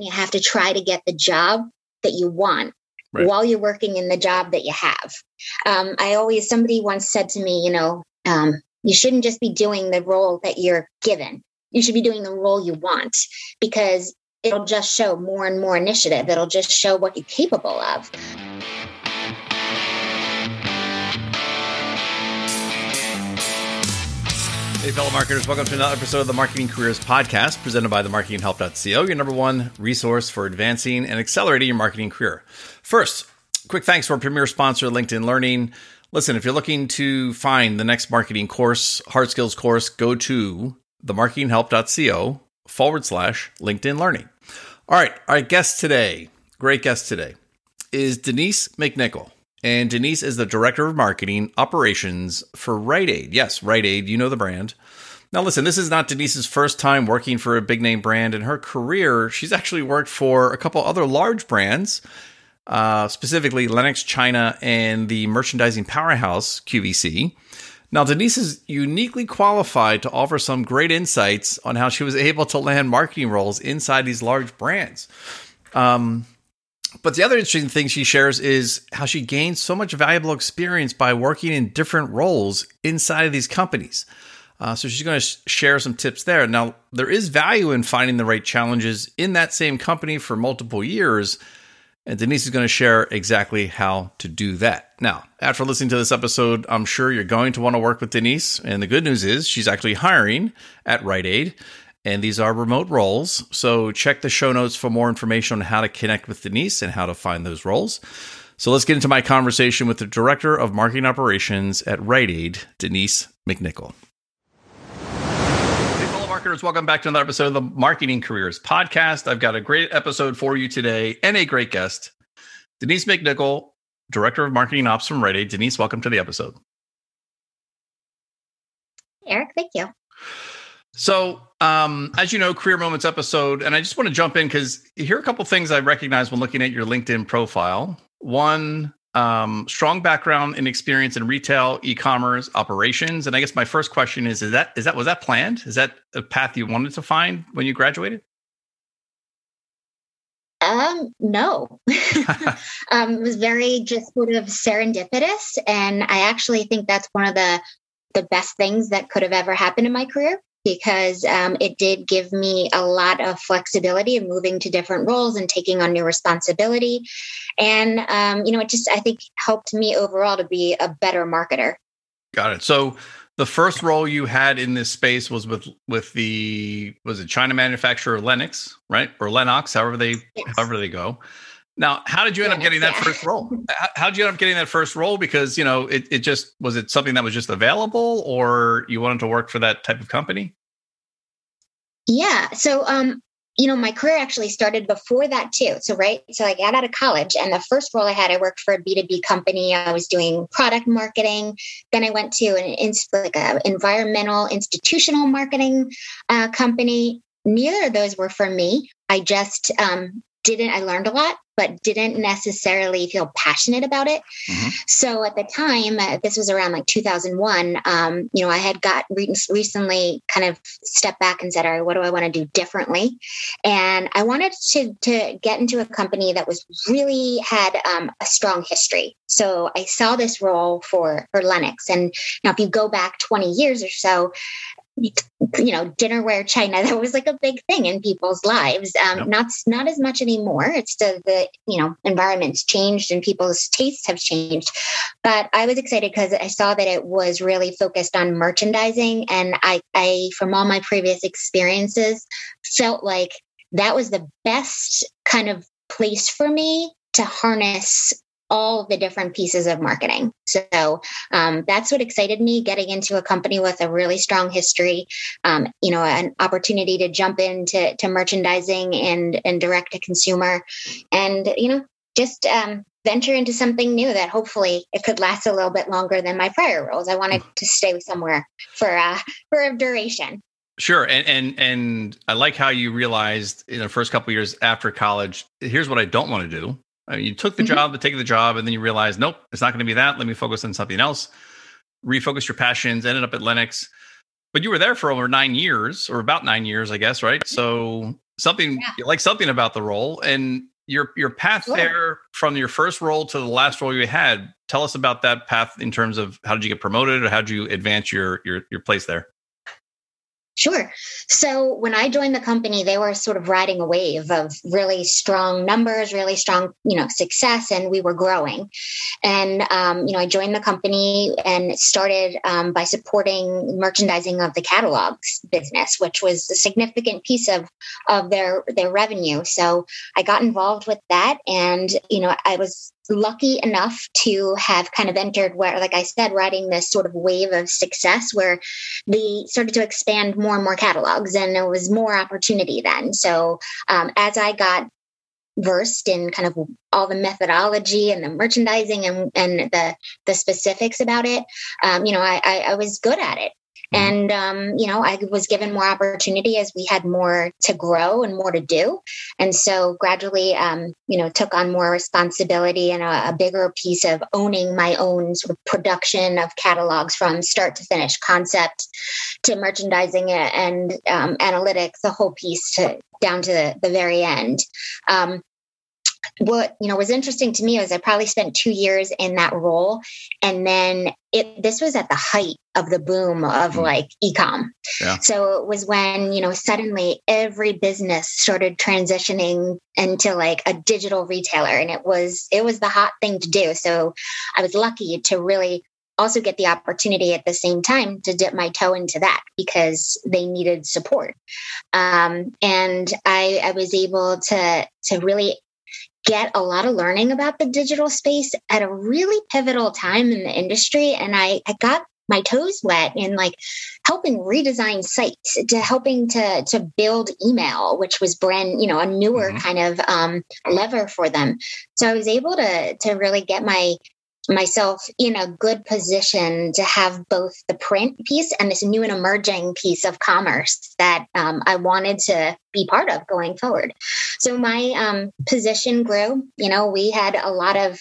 and you have to try to get the job that you want right. while you're working in the job that you have. Um, I always, somebody once said to me, you know, um, you shouldn't just be doing the role that you're given. You should be doing the role you want because it'll just show more and more initiative. It'll just show what you're capable of. Hey, fellow marketers, welcome to another episode of the Marketing Careers Podcast presented by the marketinghelp.co, your number one resource for advancing and accelerating your marketing career. First, quick thanks to our premier sponsor, LinkedIn Learning. Listen, if you're looking to find the next marketing course, hard skills course, go to themarketinghelp.co forward slash LinkedIn Learning. All right, our guest today, great guest today, is Denise McNichol. And Denise is the director of marketing operations for Rite Aid. Yes, Rite Aid, you know the brand. Now, listen, this is not Denise's first time working for a big name brand. In her career, she's actually worked for a couple other large brands, uh, specifically Lenox China and the merchandising powerhouse QVC. Now, Denise is uniquely qualified to offer some great insights on how she was able to land marketing roles inside these large brands. Um, but the other interesting thing she shares is how she gained so much valuable experience by working in different roles inside of these companies. Uh, so she's going to sh- share some tips there. Now, there is value in finding the right challenges in that same company for multiple years. And Denise is going to share exactly how to do that. Now, after listening to this episode, I'm sure you're going to want to work with Denise. And the good news is she's actually hiring at Rite Aid and these are remote roles. So check the show notes for more information on how to connect with Denise and how to find those roles. So let's get into my conversation with the Director of Marketing Operations at Rite Aid, Denise McNichol. Hey, fellow marketers, welcome back to another episode of the Marketing Careers Podcast. I've got a great episode for you today and a great guest, Denise McNichol, Director of Marketing Ops from Rite Aid. Denise, welcome to the episode. Eric, thank you. So, um, as you know, Career Moments episode, and I just want to jump in because here are a couple things I recognize when looking at your LinkedIn profile. One, um, strong background and experience in retail, e-commerce, operations, and I guess my first question is: Is that is that was that planned? Is that a path you wanted to find when you graduated? Um, no. um, it was very just sort of serendipitous, and I actually think that's one of the the best things that could have ever happened in my career because um, it did give me a lot of flexibility of moving to different roles and taking on new responsibility. And, um, you know, it just, I think, helped me overall to be a better marketer. Got it. So, the first role you had in this space was with with the was it China manufacturer Lenox, right? Or Lenox, however they yes. however they go. Now, how did you end up getting that yeah. first role? How did you end up getting that first role? Because you know, it, it just was it something that was just available, or you wanted to work for that type of company? Yeah. So, um, you know, my career actually started before that too. So, right. So, I got out of college, and the first role I had, I worked for a B two B company. I was doing product marketing. Then I went to an like a environmental institutional marketing uh, company. Neither of those were for me. I just um, didn't i learned a lot but didn't necessarily feel passionate about it. Mm-hmm. so at the time uh, this was around like 2001 um, you know i had got re- recently kind of stepped back and said all right what do i want to do differently? And i wanted to to get into a company that was really had um, a strong history. So i saw this role for for lenox. And now if you go back 20 years or so you know dinnerware china that was like a big thing in people's lives. Um, yep. not not as much anymore. It's the the you know environment's changed and people's tastes have changed. But i was excited because i saw that it was really focused on merchandising and i i from all my previous experiences felt like that was the best kind of place for me to harness all the different pieces of marketing. So um, that's what excited me getting into a company with a really strong history. Um, you know, an opportunity to jump into to merchandising and and direct to consumer, and you know, just um, venture into something new that hopefully it could last a little bit longer than my prior roles. I wanted to stay somewhere for uh, for a duration. Sure, and and and I like how you realized in the first couple years after college. Here's what I don't want to do uh, you took the mm-hmm. job to take the job, and then you realize, nope, it's not going to be that. Let me focus on something else. Refocus your passions. Ended up at Lenox, but you were there for over nine years, or about nine years, I guess, right? So, something yeah. like something about the role and your your path sure. there from your first role to the last role you had. Tell us about that path in terms of how did you get promoted or how did you advance your your your place there? Sure. So when I joined the company, they were sort of riding a wave of really strong numbers, really strong, you know, success, and we were growing. And um, you know, I joined the company and started um, by supporting merchandising of the catalogs business, which was a significant piece of of their their revenue. So I got involved with that, and you know, I was lucky enough to have kind of entered where, like I said, riding this sort of wave of success where they started to expand more and more catalogs, and there was more opportunity then. So um, as I got versed in kind of all the methodology and the merchandising and, and the the specifics about it, um, you know, I, I, I was good at it. Mm-hmm. And, um, you know, I was given more opportunity as we had more to grow and more to do. And so gradually, um, you know, took on more responsibility and a, a, bigger piece of owning my own sort of production of catalogs from start to finish, concept to merchandising it and um, analytics, the whole piece to down to the, the very end. Um, what you know was interesting to me was I probably spent two years in that role, and then it this was at the height of the boom of mm. like ecom. Yeah. So it was when you know suddenly every business started transitioning into like a digital retailer, and it was it was the hot thing to do. So I was lucky to really also get the opportunity at the same time to dip my toe into that because they needed support um, and I, I was able to to really get a lot of learning about the digital space at a really pivotal time in the industry. And I, I got my toes wet in like helping redesign sites to helping to to build email which was brand you know a newer mm-hmm. kind of um, lever for them so i was able to to really get my myself in a good position to have both the print piece and this new and emerging piece of commerce that um, I wanted to be part of going forward. So my um, position grew. You know, we had a lot of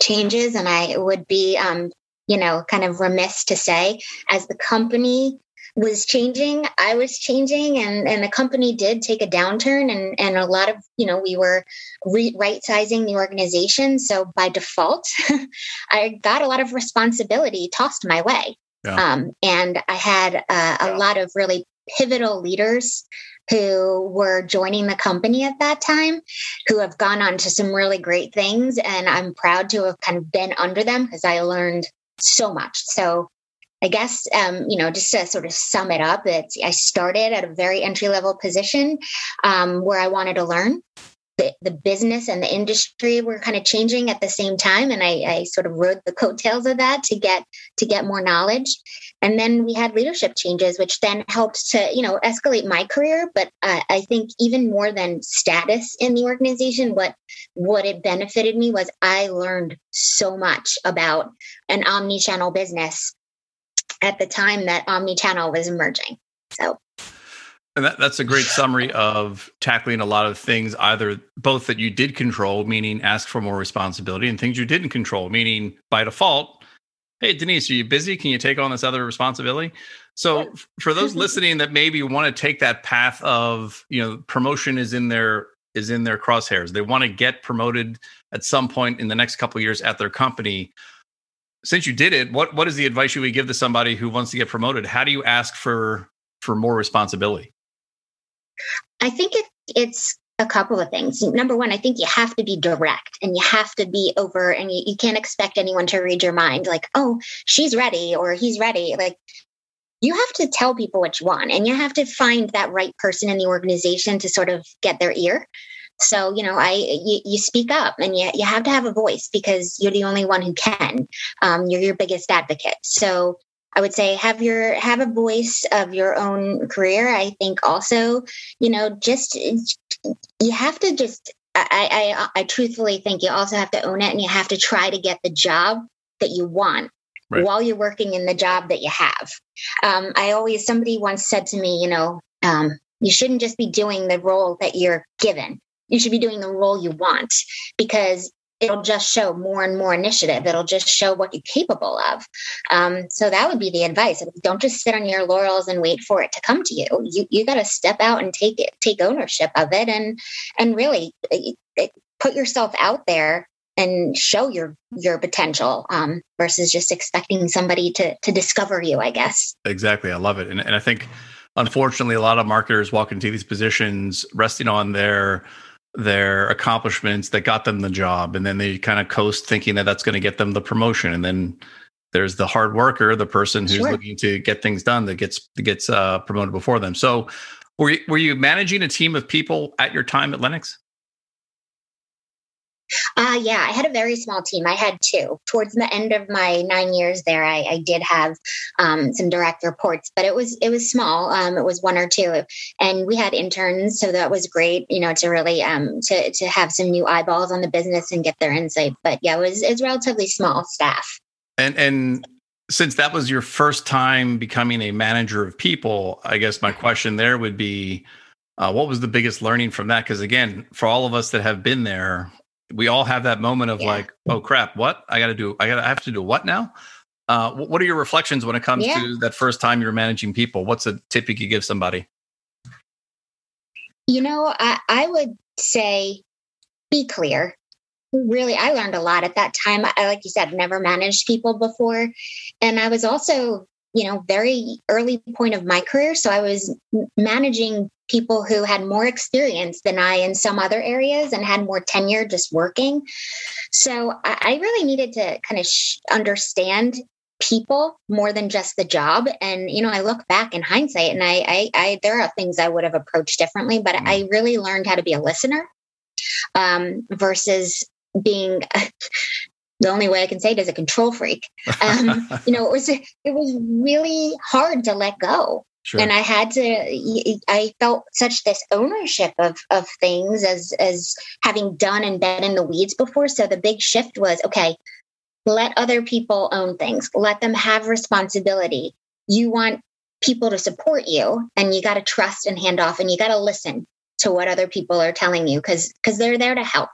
changes, and I would be, um, you know, kind of remiss to say, as the company was changing i was changing and and the company did take a downturn and and a lot of you know we were re- right sizing the organization so by default i got a lot of responsibility tossed my way yeah. um, and i had uh, a yeah. lot of really pivotal leaders who were joining the company at that time who have gone on to some really great things and i'm proud to have kind of been under them because i learned so much so I guess, um, you know, just to sort of sum it up, it's, I started at a very entry level position um, where I wanted to learn. The, the business and the industry were kind of changing at the same time, and I, I sort of rode the coattails of that to get to get more knowledge. And then we had leadership changes, which then helped to, you know, escalate my career. But uh, I think even more than status in the organization, what what it benefited me was I learned so much about an omni-channel business at the time that omni-channel was emerging. So and that, that's a great summary of tackling a lot of things, either both that you did control, meaning ask for more responsibility, and things you didn't control, meaning by default, hey, Denise, are you busy? Can you take on this other responsibility? So for those listening that maybe want to take that path of, you know, promotion is in their is in their crosshairs. They want to get promoted at some point in the next couple years at their company since you did it, what what is the advice you would give to somebody who wants to get promoted? How do you ask for for more responsibility? I think it, it's a couple of things. Number one, I think you have to be direct and you have to be over, and you, you can't expect anyone to read your mind like, oh, she's ready or he's ready. Like, you have to tell people what you want and you have to find that right person in the organization to sort of get their ear. So, you know, I you, you, speak up and you, you have to have a voice because you're the only one who can. Um, you're your biggest advocate. So I would say have your have a voice of your own career. I think also, you know, just you have to just I, I I truthfully think you also have to own it and you have to try to get the job that you want right. while you're working in the job that you have. Um, I always somebody once said to me, you know, um, you shouldn't just be doing the role that you're given you should be doing the role you want because it'll just show more and more initiative. It'll just show what you're capable of. Um, so that would be the advice. Don't just sit on your laurels and wait for it to come to you. You you got to step out and take it, take ownership of it, and and really eh, eh, put yourself out there and show your your potential um, versus just expecting somebody to to discover you. I guess exactly. I love it, and and I think unfortunately a lot of marketers walk into these positions resting on their their accomplishments that got them the job. And then they kind of coast thinking that that's going to get them the promotion. And then there's the hard worker the person who's sure. looking to get things done that gets that gets uh, promoted before them. So were you, were you managing a team of people at your time at lenox uh, yeah, I had a very small team. I had two. Towards the end of my nine years there, I, I did have um, some direct reports, but it was it was small. Um, it was one or two, and we had interns, so that was great. You know, to really um, to to have some new eyeballs on the business and get their insight. But yeah, it was relatively small staff. And and since that was your first time becoming a manager of people, I guess my question there would be. Uh, what was the biggest learning from that? Because again, for all of us that have been there, we all have that moment of yeah. like, oh crap, what I got to do? I got to have to do what now? Uh, what are your reflections when it comes yeah. to that first time you're managing people? What's a tip you could give somebody? You know, I, I would say be clear. Really, I learned a lot at that time. I, like you said, never managed people before. And I was also, you know, very early point of my career. So I was managing people who had more experience than I in some other areas and had more tenure just working. So I, I really needed to kind of sh- understand people more than just the job and you know i look back in hindsight and I, I, I there are things i would have approached differently but mm. i really learned how to be a listener um, versus being the only way I can say it is a control freak. Um, you know, it was it was really hard to let go Sure. And I had to, I felt such this ownership of, of things as, as having done and been in the weeds before. So the big shift was, okay, let other people own things. Let them have responsibility. You want people to support you and you got to trust and hand off and you got to listen to what other people are telling you because because they're there to help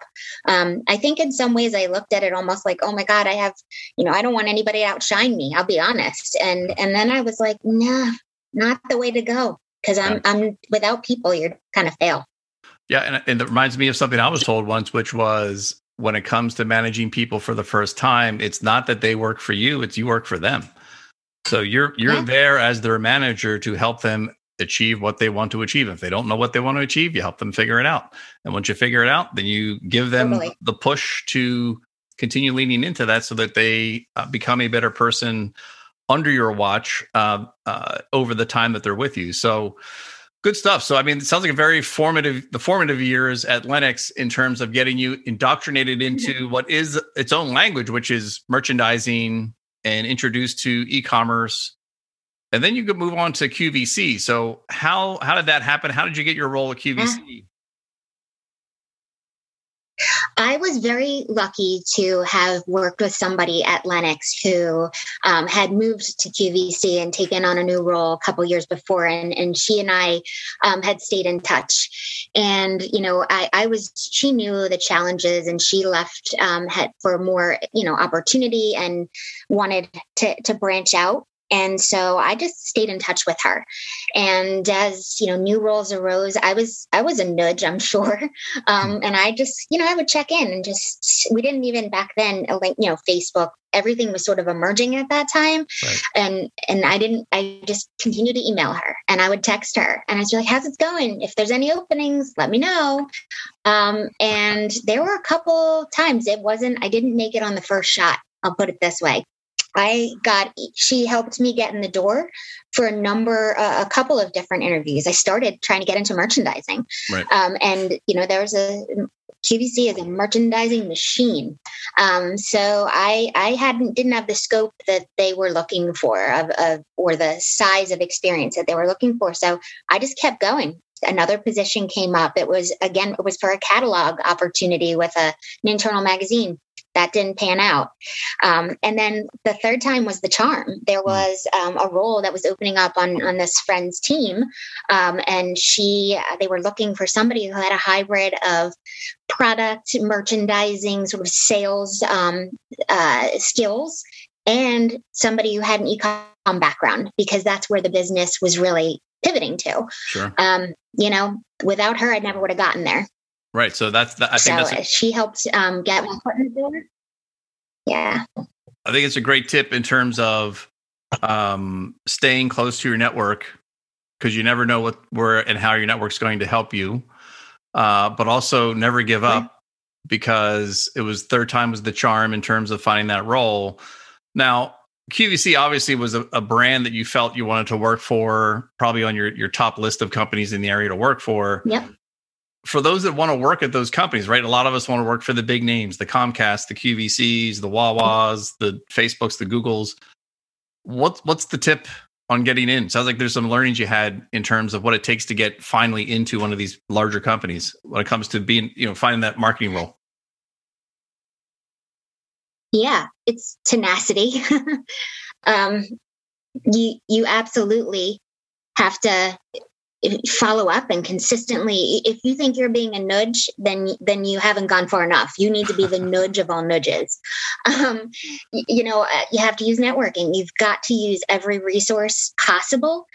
um, i think in some ways i looked at it almost like oh my god i have you know i don't want anybody to outshine me i'll be honest and and then i was like nah not the way to go because I'm. I'm without people, you're kind of fail. Yeah, and, and it reminds me of something I was told once, which was when it comes to managing people for the first time, it's not that they work for you; it's you work for them. So you're you're yeah. there as their manager to help them achieve what they want to achieve. If they don't know what they want to achieve, you help them figure it out. And once you figure it out, then you give them totally. the push to continue leaning into that so that they uh, become a better person under your watch uh, uh, over the time that they're with you. So good stuff. So I mean, it sounds like a very formative, the formative years at Lenox in terms of getting you indoctrinated into what is its own language, which is merchandising and introduced to e-commerce. And then you could move on to QVC. So how how did that happen? How did you get your role at QVC? I was very lucky to have worked with somebody at Lenox who um, had moved to QVC and taken on a new role a couple years before, and, and she and I um, had stayed in touch. And you know, I, I, was she knew the challenges, and she left um, had, for more you know opportunity and wanted to to branch out. And so I just stayed in touch with her. And as, you know, new roles arose, I was, I was a nudge, I'm sure. Um, hmm. and I just, you know, I would check in and just, we didn't even back then, like, you know, Facebook, everything was sort of emerging at that time. Right. And, and I didn't, I just continued to email her and I would text her and I'd be like, how's it going? If there's any openings, let me know. Um, and there were a couple times it wasn't, I didn't make it on the first shot. I'll put it this way. I got, she helped me get in the door for a number, uh, a couple of different interviews. I started trying to get into merchandising. Right. Um, and, you know, there was a, QVC is a merchandising machine. Um, so I, I hadn't, didn't have the scope that they were looking for of, of, or the size of experience that they were looking for. So I just kept going another position came up. It was again, it was for a catalog opportunity with a, an internal magazine that didn't pan out. Um, and then the third time was the charm. There hmm. was um, a role that was opening up on on this friend's team, um, and she they were looking for somebody who had a hybrid of product, merchandising, sort of sales um, uh, skills, and somebody who had an ecom background because that's where the business was really pivoting to. Sure. Um, you know, without her, I never would have gotten there. Right. So that's the, I think so that's a, she helped um, get my foot in the door. Yeah. I think it's a great tip in terms of um, staying close to your network because you never know what where and how your network's going to help you. Uh, but also never give Right. up because it was third time was the charm in terms of finding that role. Now, QVC obviously was a, a brand that you felt you wanted to work for, probably on your your top list of companies in the area to work for. Yep. For those that want to work at those companies, right? A lot of us want to work for the big names, the Comcast, the QVCs, the Wawas, the Facebooks, the Googles. What's what's the tip on getting in? Sounds like there's some learnings you had in terms of what it takes to get finally into one of these larger companies when it comes to being, you know, finding that marketing role. Yeah, it's tenacity. um, you you absolutely have to follow up and consistently if you think you're being a nudge then then you haven't gone far enough. You need to be the nudge of all nudges. Um, y- you know uh, you have to use networking. You've got to use every resource possible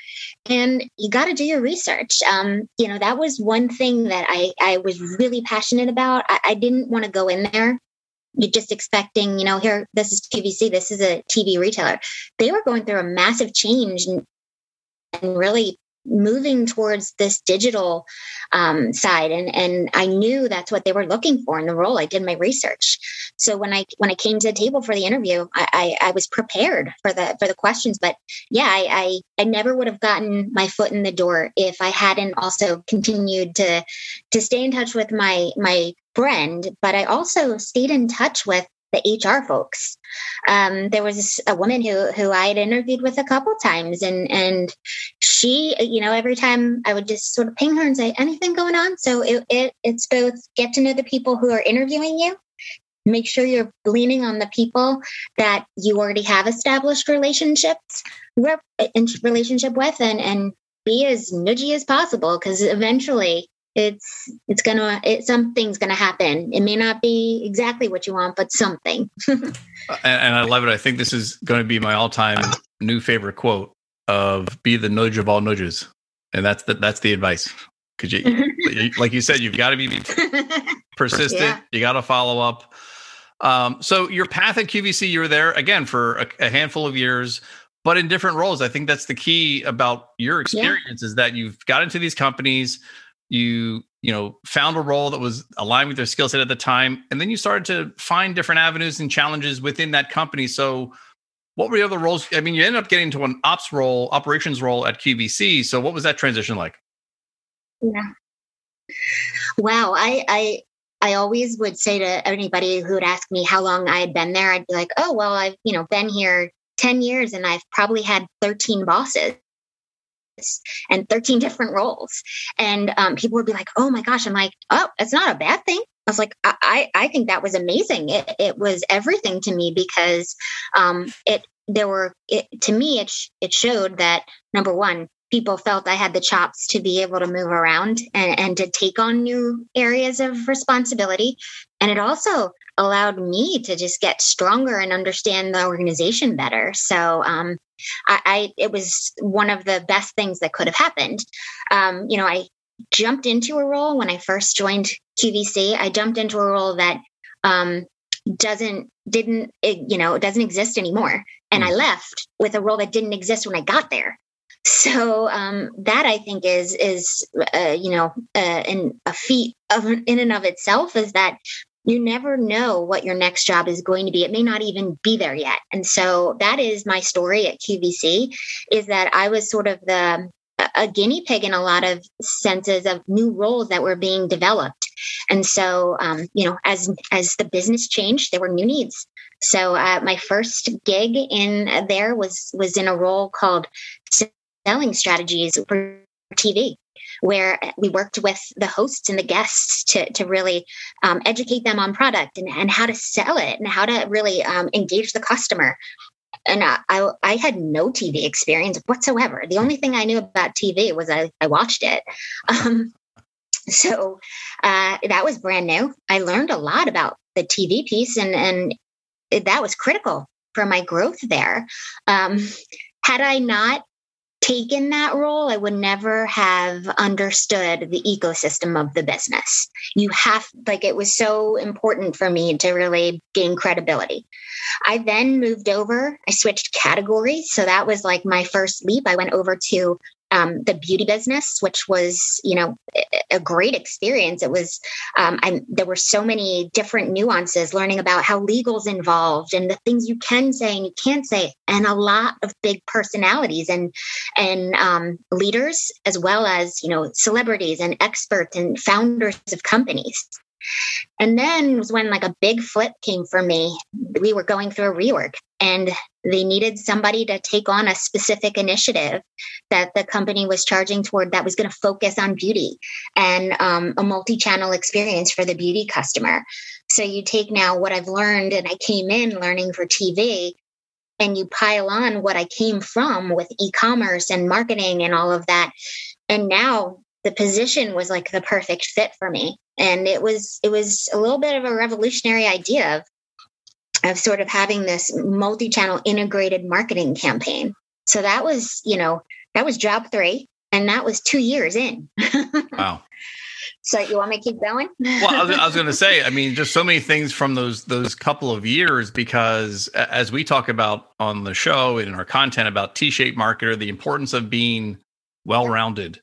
and you got to do your research. Um, you know that was one thing that i i was really passionate about. I, I didn't want to go in there you're just expecting, you know, here, this is QVC, this is a TV retailer. They were going through a massive change and, really moving towards this digital um, side and and I knew that's what they were looking for in the role. I did my research, so when I when I came to the table for the interview, I I, I was prepared for the for the questions. But yeah, I, I I never would have gotten my foot in the door if I hadn't also continued to to stay in touch with my my friend. But I also stayed in touch with the HR folks. Um, there was a woman who who I had interviewed with a couple times, and and she, you know, every time I would just sort of ping her and say, "Anything going on?" So it, it it's both get to know the people who are interviewing you, make sure you're leaning on the people that you already have established relationships relationship with, and and be as nudgy as possible because eventually it's it's gonna it, something's gonna happen it may not be exactly what you want but something and, and I love it. I think this is going to be my all-time new favorite quote of "Be the nudge of all nudges," and that's the that's the advice. Because you, like you said, you've got to be persistent. Yeah. You got to follow up. Um, so your path at QVC, you were there again for a, a handful of years, but in different roles. I think that's the key about your experience is that you've got into these companies, you you know found a role that was aligned with your skill set at the time, and then you started to find different avenues and challenges within that company. So. What were the other roles? I mean, you ended up getting to an ops role, operations role at QVC. So, what was that transition like? yeah wow i i i always would say to anybody who would ask me how long i had been there i'd be like oh well i've you know been here 10 years and i've probably had 13 bosses and 13 different roles and um, people would be like oh my gosh i'm like oh it's not a bad thing I was like, I, I think that was amazing. It, it was everything to me because um, it there were it, to me it sh- it showed that number one people felt I had the chops to be able to move around and, and to take on new areas of responsibility, and it also allowed me to just get stronger and understand the organization better. So um, I, I it was one of the best things that could have happened. Um, you know, I jumped into a role when I first joined QVC. I jumped into a role that um, doesn't didn't it, you know doesn't exist anymore, and I left with a role that didn't exist when I got there. So um, that I think is is uh, you know uh, an, a feat of in and of itself is that you never know what your next job is going to be. It may not even be there yet, and so that is my story at QVC. Is that I was sort of the a guinea pig in a lot of senses of new roles that were being developed and so um, you know as as the business changed there were new needs so uh, my first gig in there was was in a role called selling strategies for tv where we worked with the hosts and the guests to, to really um, educate them on product and, and how to sell it and how to really um, engage the customer and I, I, I had no TV experience whatsoever. The only thing I knew about TV was I, I watched it. Um, So uh, that was brand new. I learned a lot about the TV piece, and and that was critical for my growth there. Um, had I not taken that role, I would never have understood the ecosystem of the business. You have, like, it was so important for me to really gain credibility. I then moved over, I switched categories. So that was like my first leap. I went over to um, the beauty business, which was, you know, a great experience. It was, um, I, there were so many different nuances, learning about how legal's involved and the things you can say and you can't say, and a lot of big personalities and and um, leaders, as well as you know, celebrities and experts and founders of companies. And then was when like a big flip came for me. We were going through a rework and they needed somebody to take on a specific initiative that the company was charging toward that was going to focus on beauty and um, a multi-channel experience for the beauty customer. So you take now what I've learned and I came in learning for TV and you pile on what I came from with e-commerce and marketing and all of that. And now the position was like the perfect fit for me and it was it was a little bit of a revolutionary idea of of sort of having this multi-channel integrated marketing campaign. So that was you know that was job three and that was two years in. Wow. So you want me to keep going? Well i was, was going to say i mean just so many things from those those couple of years because as we talk about on the show and in our content about t-shaped marketer the importance of being well-rounded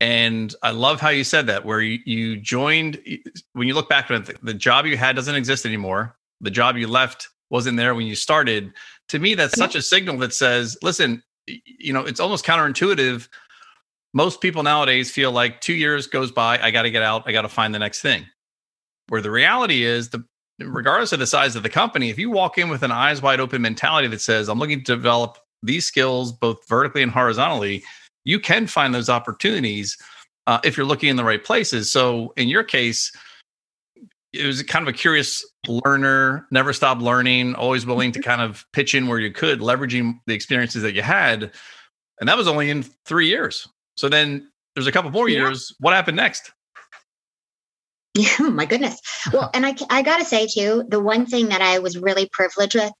and I love how you said that, where you, you joined, when you look back on it, the, the job you had doesn't exist anymore. The job you left wasn't there when you started. To me, that's such a signal that says, listen, you know, it's almost counterintuitive. Most people nowadays feel like two years goes by, I got to get out, I got to find the next thing. Where the reality is, the regardless of the size of the company, if you walk in with an eyes wide open mentality that says, I'm looking to develop these skills both vertically and horizontally, you can find those opportunities uh, if you're looking in the right places. So in your case, it was kind of a curious learner, never stopped learning, always willing to kind of pitch in where you could, leveraging the experiences that you had. And that was only in three years. So then there's a couple more yeah. years. What happened next? Oh my goodness. Well, and I, I got to say too, the one thing that I was really privileged with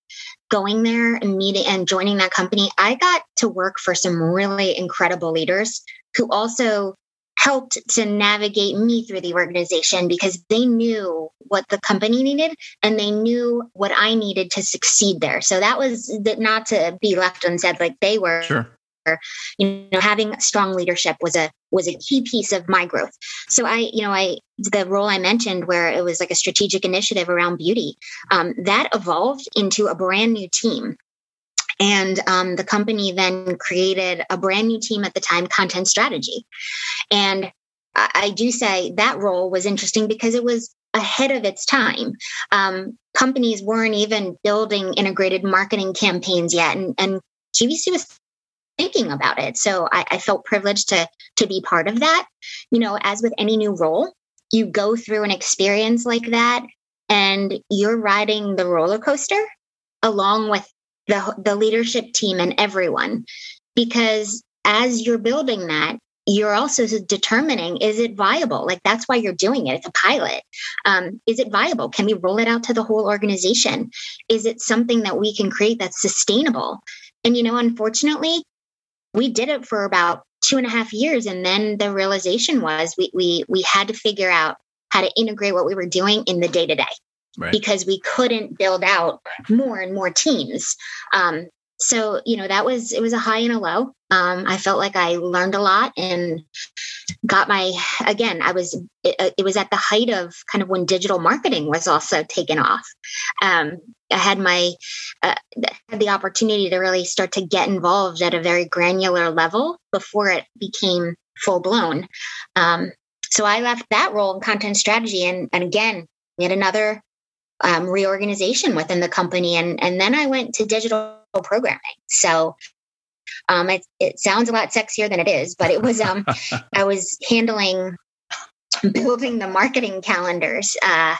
going there and meeting and joining that company, I got to work for some really incredible leaders who also helped to navigate me through the organization because they knew what the company needed and they knew what I needed to succeed there. So that was not to be left unsaid. Like they were sure you know having strong leadership was a was a key piece of my growth. So i you know i the role i mentioned where it was like a strategic initiative around beauty um, that evolved into a brand new team. And um, the company then created a brand new team at the time content strategy. And I, I do say that role was interesting because it was ahead of its time. Um, companies weren't even building integrated marketing campaigns yet, and, and QVC was thinking about it. So I, I felt privileged to to be part of that. You know, as with any new role, you go through an experience like that and you're riding the roller coaster along with the the leadership team and everyone. Because as you're building that you're also determining is it viable? Like that's why you're doing it. It's a pilot. Um, is it viable? Can we roll it out to the whole organization? Is it something that we can create that's sustainable? And you know unfortunately we did it for about two and a half years and then the realization was we we we had to figure out how to integrate what we were doing in the day to day because we couldn't build out more and more teams. Um, so you know that was it was a high and a low. Um, i felt like i learned a lot and got my again i was it, it, was at the height of kind of when digital marketing was also taken off um, i had my uh, had the opportunity to really start to get involved at a very granular level before it became full blown um, so i left that role in content strategy and, and again yet another um, reorganization within the company and and then i went to digital programming. So um, it, it sounds a lot sexier than it is, but it was um, I was handling building the marketing calendars uh,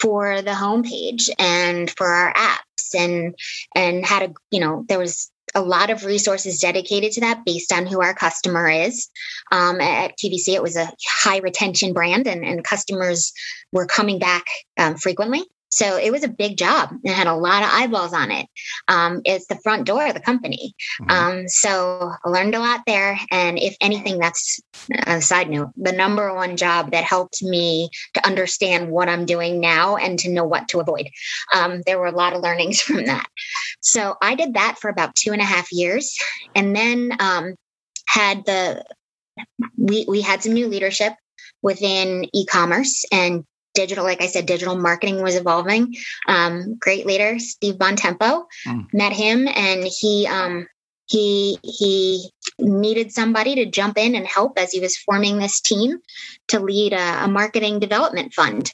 for the homepage and for our apps and and had a you know there was a lot of resources dedicated to that based on who our customer is. Um, at QVC, it was a high retention brand, and, and customers were coming back um, frequently. So it was a big job and had a lot of eyeballs on it. Um, it's the front door of the company. Mm-hmm. Um, so I learned a lot there. And if anything, that's a side note, the number one job that helped me to understand what I'm doing now and to know what to avoid. Um, there were a lot of learnings from that. So I did that for about two and a half years and then um, had the, we, we had some new leadership within e-commerce and digital, like I said, digital marketing was evolving. Um, great leader, Steve Bontempo, mm. met him and he, um, he he needed somebody to jump in and help as he was forming this team to lead a, a marketing development fund.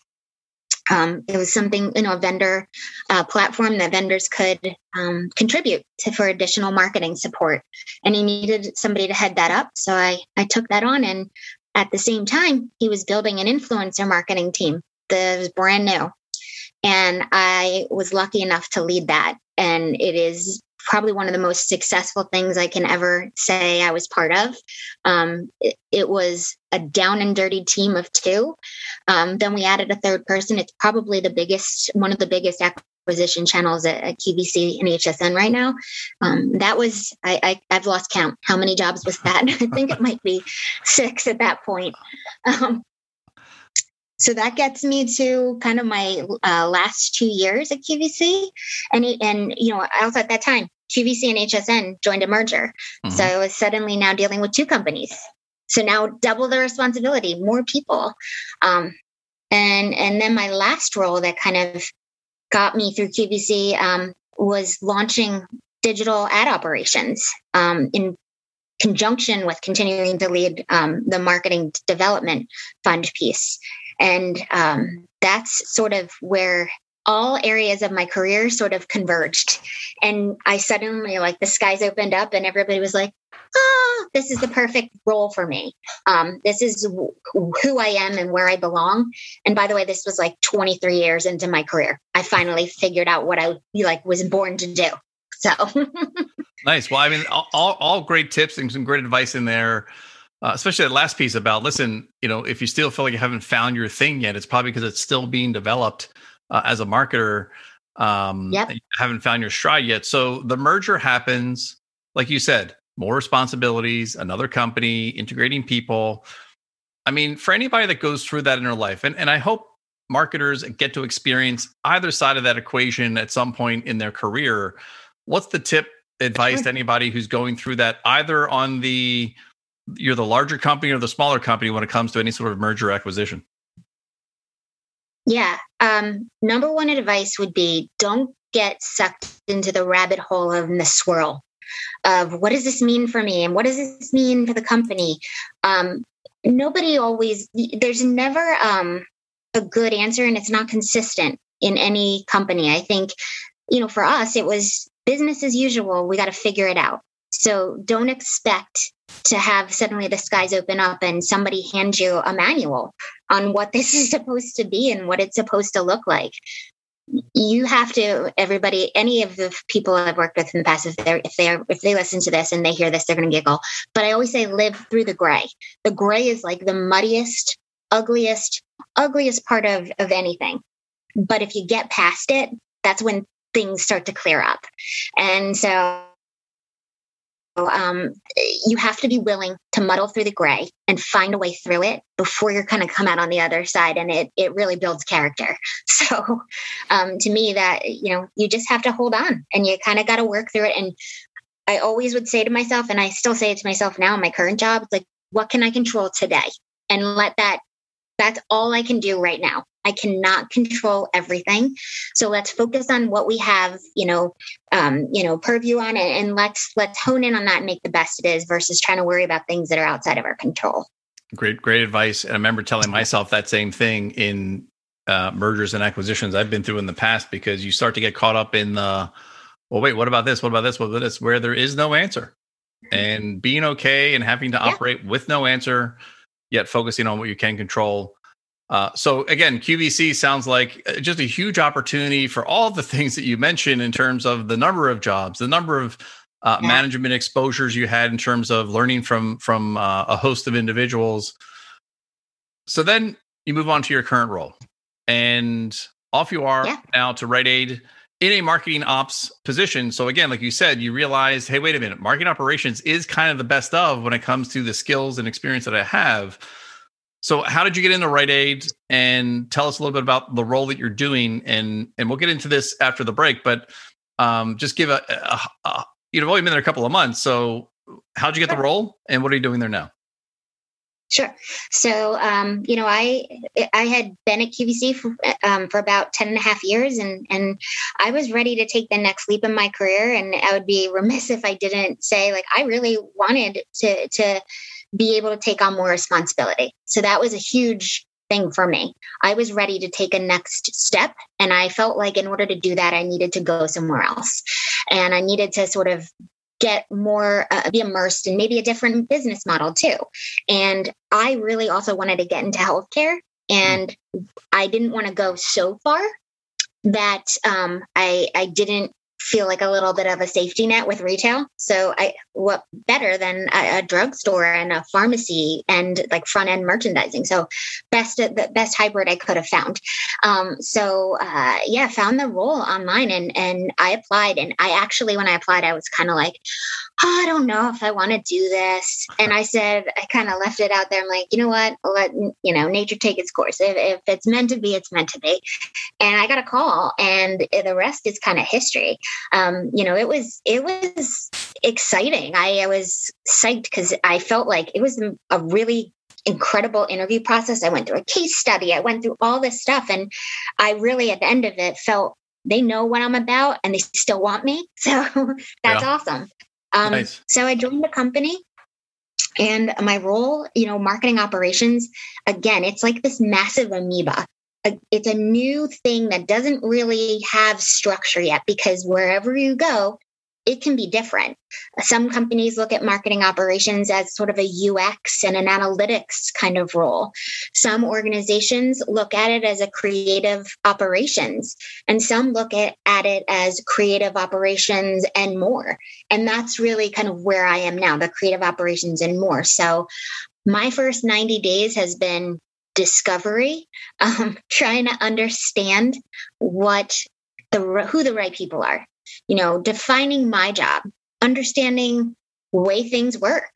Um, it was something, you know, a vendor uh, platform that vendors could um, contribute to for additional marketing support. And he needed somebody to head that up. So I, I took that on. And at the same time, he was building an influencer marketing team that was brand new. And I was lucky enough to lead that. And it is probably one of the most successful things I can ever say I was part of. Um, it, it, was a down and dirty team of two. Um, then we added a third person. It's probably the biggest, one of the biggest acquisition channels at, at QVC and HSN right now. Um, that was, I, I, have lost count. How many jobs was that? I think it might be six at that point. So that gets me to kind of my uh, last two years at QVC, and and you know also at that time QVC and HSN joined a merger, mm-hmm. so I was suddenly now dealing with two companies. So now double the responsibility, more people, um, and and then my last role that kind of got me through QVC um, was launching digital ad operations um, in conjunction with continuing to lead um, the marketing development fund piece. And um, that's sort of where all areas of my career sort of converged. And I suddenly, like, the skies opened up and everybody was like, oh, this is the perfect role for me. Um, this is w- who I am and where I belong. And by the way, this was like 23 years into my career. I finally figured out what I like was born to do. So nice. Well, I mean, all, all great tips and some great advice in there uh, especially that last piece about listen, you know, if you still feel like you haven't found your thing yet, it's probably because it's still being developed uh, as a marketer. Um, yep. you haven't found your stride yet. So the merger happens, like you said, more responsibilities, another company, integrating people. I mean, for anybody that goes through that in their life, and, and I hope marketers get to experience either side of that equation at some point in their career. What's the tip advice to anybody who's going through that either on the you're the larger company or the smaller company when it comes to any sort of merger acquisition? Yeah. Um, number one advice would be don't get sucked into the rabbit hole of the swirl of what does this mean for me and what does this mean for the company. Um, nobody always, there's never um, a good answer and it's not consistent in any company. I think, you know, for us, it was business as usual. We got to figure it out. So don't expect to have suddenly the skies open up and somebody hand you a manual on what this is supposed to be and what it's supposed to look like. You have to everybody any of the people i've worked with in the past if they're if they're if they listen to this and they hear this they're going to giggle. But i always say live through the gray. The gray is like the muddiest ugliest ugliest part of of anything. But if you get past it that's when things start to clear up. And so um, you have to be willing to muddle through the gray and find a way through it before you're kind of come out on the other side and it it really builds character. So um, to me that you know you just have to hold on and you kind of got to work through it. And i always would say to myself and i still say it to myself now in my current job like what can i control today? And let that that's all i can do right now I cannot control everything. So let's focus on what we have, you know, um, you know, purview on it, and let's let's hone in on that and make the best it is versus trying to worry about things that are outside of our control. Great, great advice. And I remember telling myself that same thing in uh, mergers and acquisitions I've been through in the past because you start to get caught up in the, well, wait, what about this? What about this? What about this? Where there is no answer, and being okay and having to yeah. operate with no answer, yet focusing on what you can control uh, so again, QVC sounds like uh, just a huge opportunity for all the things that you mentioned in terms of the number of jobs, the number of uh, yeah. management exposures you had in terms of learning from from uh, a host of individuals. So then you move on to your current role, and off you are yeah. now to Rite Aid in a marketing ops position. So again, like you said, you realize, hey, wait a minute, marketing operations is kind of the best of when it comes to the skills and experience that I have. So how did you get into Rite Aid? And tell us a little bit about the role that you're doing, and and we'll get into this after the break. But um, just give a, a, a you've only been there a couple of months. So how'd you get the role, and what are you doing there now? Sure. So, um, you know, I I had been at QVC for, um, for about 10 and a half years and, and I was ready to take the next leap in my career. And I would be remiss if I didn't say, like, I really wanted to, to be able to take on more responsibility. So that was a huge thing for me. I was ready to take a next step. And I felt like in order to do that, I needed to go somewhere else. And I needed to sort of get more uh, be immersed in maybe a different business model too. And i really also wanted to get into healthcare and i didn't want to go so far that um, I, I didn't feel like a little bit of a safety net with retail. So I what better than a, a drugstore and a pharmacy and like front end merchandising. So best the best hybrid I could have found. Um, so uh, yeah, found the role online and and I applied and I actually when I applied I was kind of like oh, I don't know if I want to do this. And I said I kind of left it out there. I'm like, you know what? let you know nature take its course. If, if it's meant to be, it's meant to be. And I got a call, and the rest is kind of history um, you know, it was it was exciting. I, I was psyched because I felt like it was a really incredible interview process. I went through a case study. I went through all this stuff, and I really, at the end of it, felt they know what I'm about and they still want me. So that's yeah. awesome. Um, nice. So I joined the company and my role, you know, marketing operations, again, it's like this massive amoeba a, it's a new thing that doesn't really have structure yet because wherever you go it can be different. Some companies look at marketing operations as sort of a UX and an analytics kind of role. Some organizations look at it as a creative operations, and some look at, at it as creative operations and more. And that's really kind of where I am now the creative operations and more. So my first 90 days has been discovery, um, trying to understand what the who the right people are. You know, defining my job, understanding way things work,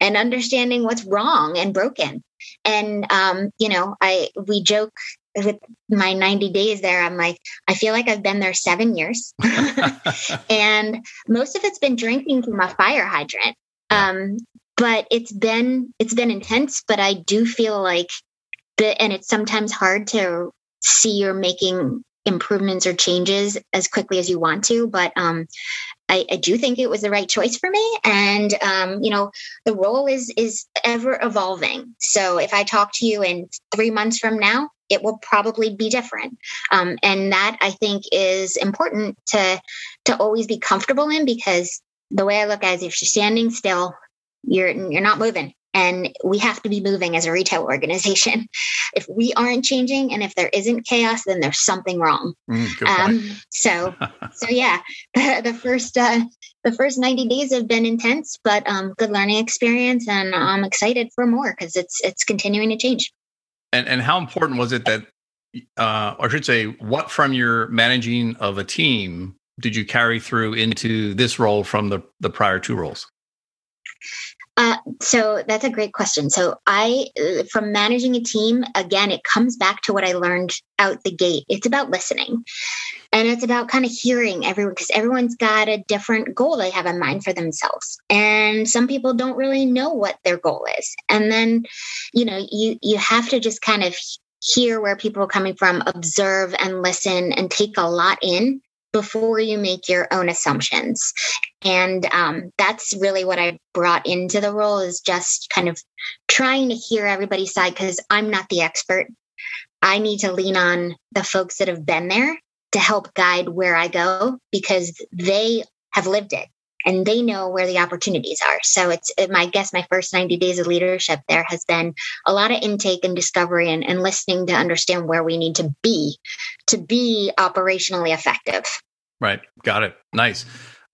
and understanding what's wrong and broken. And um, you know, I we joke with my 90 days there i'm like i feel like i've been there seven years and most of it's been drinking from a fire hydrant um, but it's been it's been intense but i do feel like and it's sometimes hard to see you're making improvements or changes as quickly as you want to but um, I, I, do think it was the right choice for me. And um, you know the role is is ever evolving. So if i talk to you in three months from now it will probably be different. Um, and that i think is important to to always be comfortable in because the way i look at it is if you're standing still you're you're not moving and we have to be moving as a retail organization. If we aren't changing and if there isn't chaos, then there's something wrong. Mm, um, so, so yeah, the, the first uh, the first 90 days have been intense, but um, good learning experience, and I'm excited for more because it's it's continuing to change. And and how important was it that, uh, or I should say, what from your managing of a team did you carry through into this role from the the prior two roles? Uh, so that's a great question. So I, from managing a team, again, it comes back to what I learned out the gate. It's about listening, and it's about kind of hearing everyone because everyone's got a different goal they have in mind for themselves, and some people don't really know what their goal is. And then, you know, you you have to just kind of hear where people are coming from, observe and listen, and take a lot in before you make your own assumptions. And um, that's really what i brought into the role is just kind of trying to hear everybody's side because i'm not the expert. I need to lean on the folks that have been there to help guide where i go because they have lived it and they know where the opportunities are. So it's my guess my first 90 days of leadership there has been a lot of intake and discovery and, and listening to understand where we need to be to be operationally effective right got it nice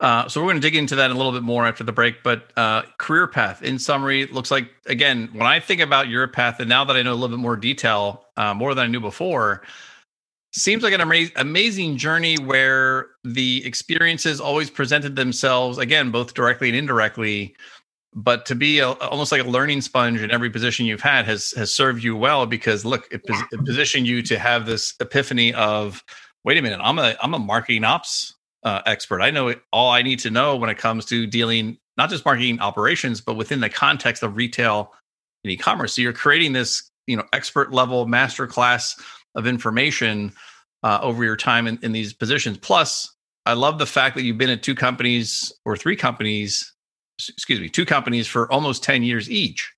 Uh, so we're going to dig into that a little bit more after the break. But uh, career path, in summary, looks like again when I think about your path, and now that I know a little bit more detail, uh, more than I knew before, seems like an ama- amazing journey where the experiences always presented themselves again, both directly and indirectly. But to be a, almost like a learning sponge in every position you've had has has served you well because look, it, pos- it positioned you to have this epiphany of, wait a minute, I'm a I'm a marketing ops uh, expert. I know all I need to know when it comes to dealing not just marketing operations, but within the context of retail and e-commerce. So you're creating this, you know, expert level master class of information uh, over your time in, in these positions. Plus, I love the fact that you've been at two companies or three companies, excuse me, two companies for almost 10 years each,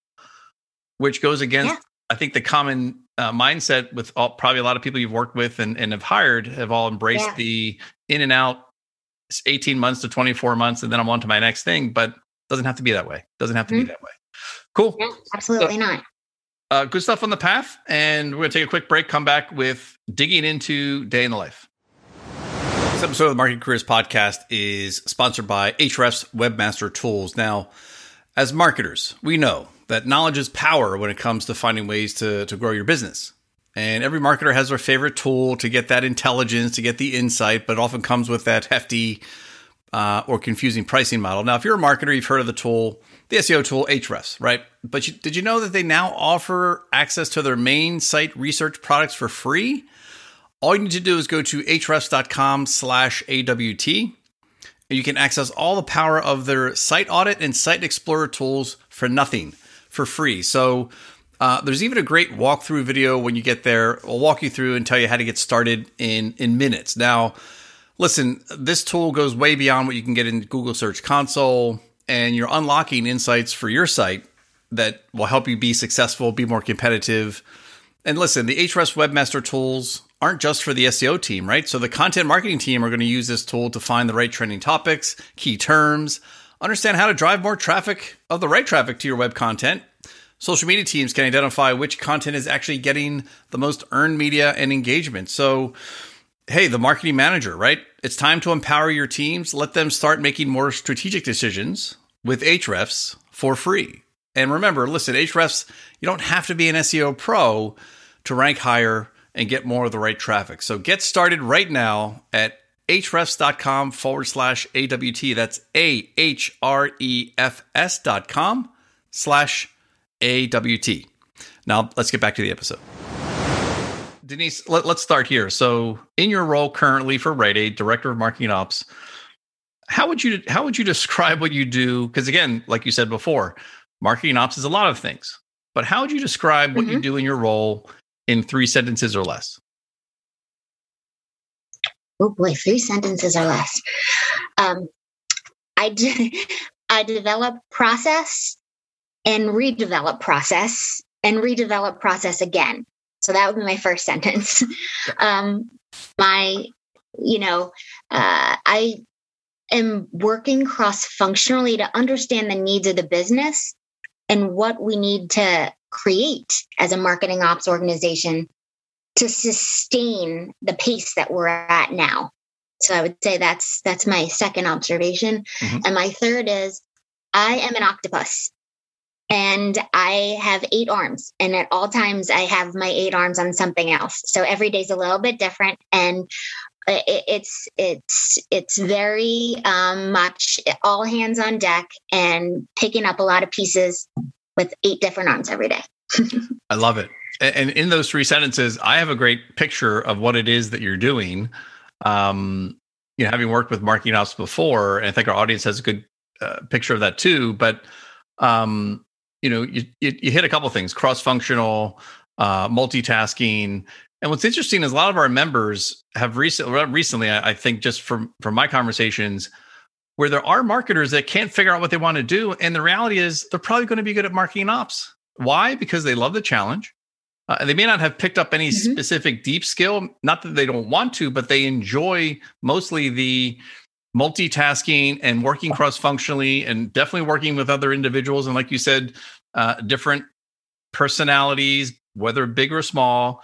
which goes against, yeah. I think, the common uh, mindset with all, probably a lot of people you've worked with and, and have hired have all embraced yeah. the in and out 18 months to 24 months and then I'm on to my next thing. But doesn't have to be that way. Doesn't have to mm-hmm. be that way. Cool. Yeah, absolutely so, not. Uh, good stuff on the path. And we're going to take a quick break, come back with digging into day in the life. This episode of the Marketing Careers Podcast is sponsored by Ahrefs Webmaster Tools. Now, as marketers, we know that knowledge is power when it comes to finding ways to, to grow your business. And every marketer has their favorite tool to get that intelligence, to get the insight, but often comes with that hefty uh, or confusing pricing model. Now, if you're a marketer, you've heard of the tool, the SEO tool Ahrefs, right? But you, did you know that they now offer access to their main site research products for free? All you need to do is go to ahrefs.com slash AWT. And you can access all the power of their site audit and site explorer tools for nothing, for free. So uh, there's even a great walkthrough video when you get there. I'll walk you through and tell you how to get started in, in minutes. Now, listen, this tool goes way beyond what you can get in Google Search Console, and you're unlocking insights for your site that will help you be successful, be more competitive. And listen, the Ahrefs Webmaster tools aren't just for the SEO team, right? So the content marketing team are going to use this tool to find the right trending topics, key terms, understand how to drive more traffic of the right traffic to your web content. Social media teams can identify which content is actually getting the most earned media and engagement. So, hey, the marketing manager, right? It's time to empower your teams. Let them start making more strategic decisions with Ahrefs for free. And remember, listen, Ahrefs, you don't have to be an SEO pro to rank higher and get more of the right traffic. So get started right now at ahrefs.com forward slash AWT. That's A H R E F S dot com slash AWT. Now let's get back to the episode. Denise, let, us start here. So, in your role currently for Rite Aid, Director of Marketing Ops, how would you how would you describe what you do? Because again, like you said before, marketing ops is a lot of things. But how would you describe what mm-hmm. you do in your role in three sentences or less? Oh boy, three sentences or less. Um, I I develop process and redevelop process and redevelop process again. So that would be my first sentence. um, my, you know, uh, I am working cross functionally to understand the needs of the business and what we need to create as a marketing ops organization to sustain the pace that we're at now. So I would say that's that's my second observation. Mm-hmm. And my third is I am an octopus and I have eight arms. And at all times, I have my eight arms on something else. So every day's a little bit different, and it's it's it's very um, much all hands on deck and picking up a lot of pieces with eight different arms every day. I love it. And in those three sentences, I have a great picture of what it is that you're doing. Um, you know, having worked with marketing ops before, and I think our audience has a good uh, picture of that too. But um, you know, you, you, you hit a couple things: cross functional, uh, multitasking. And what's interesting is a lot of our members have recently, recently, I, I think, just from from my conversations, where there are marketers that can't figure out what they want to do, and the reality is they're probably going to be good at marketing ops. Why? Because they love the challenge. Uh, they may not have picked up any mm-hmm. specific deep skill, not that they don't want to, but they enjoy mostly the multitasking and working cross functionally and definitely working with other individuals. And like you said, uh, different personalities, whether big or small.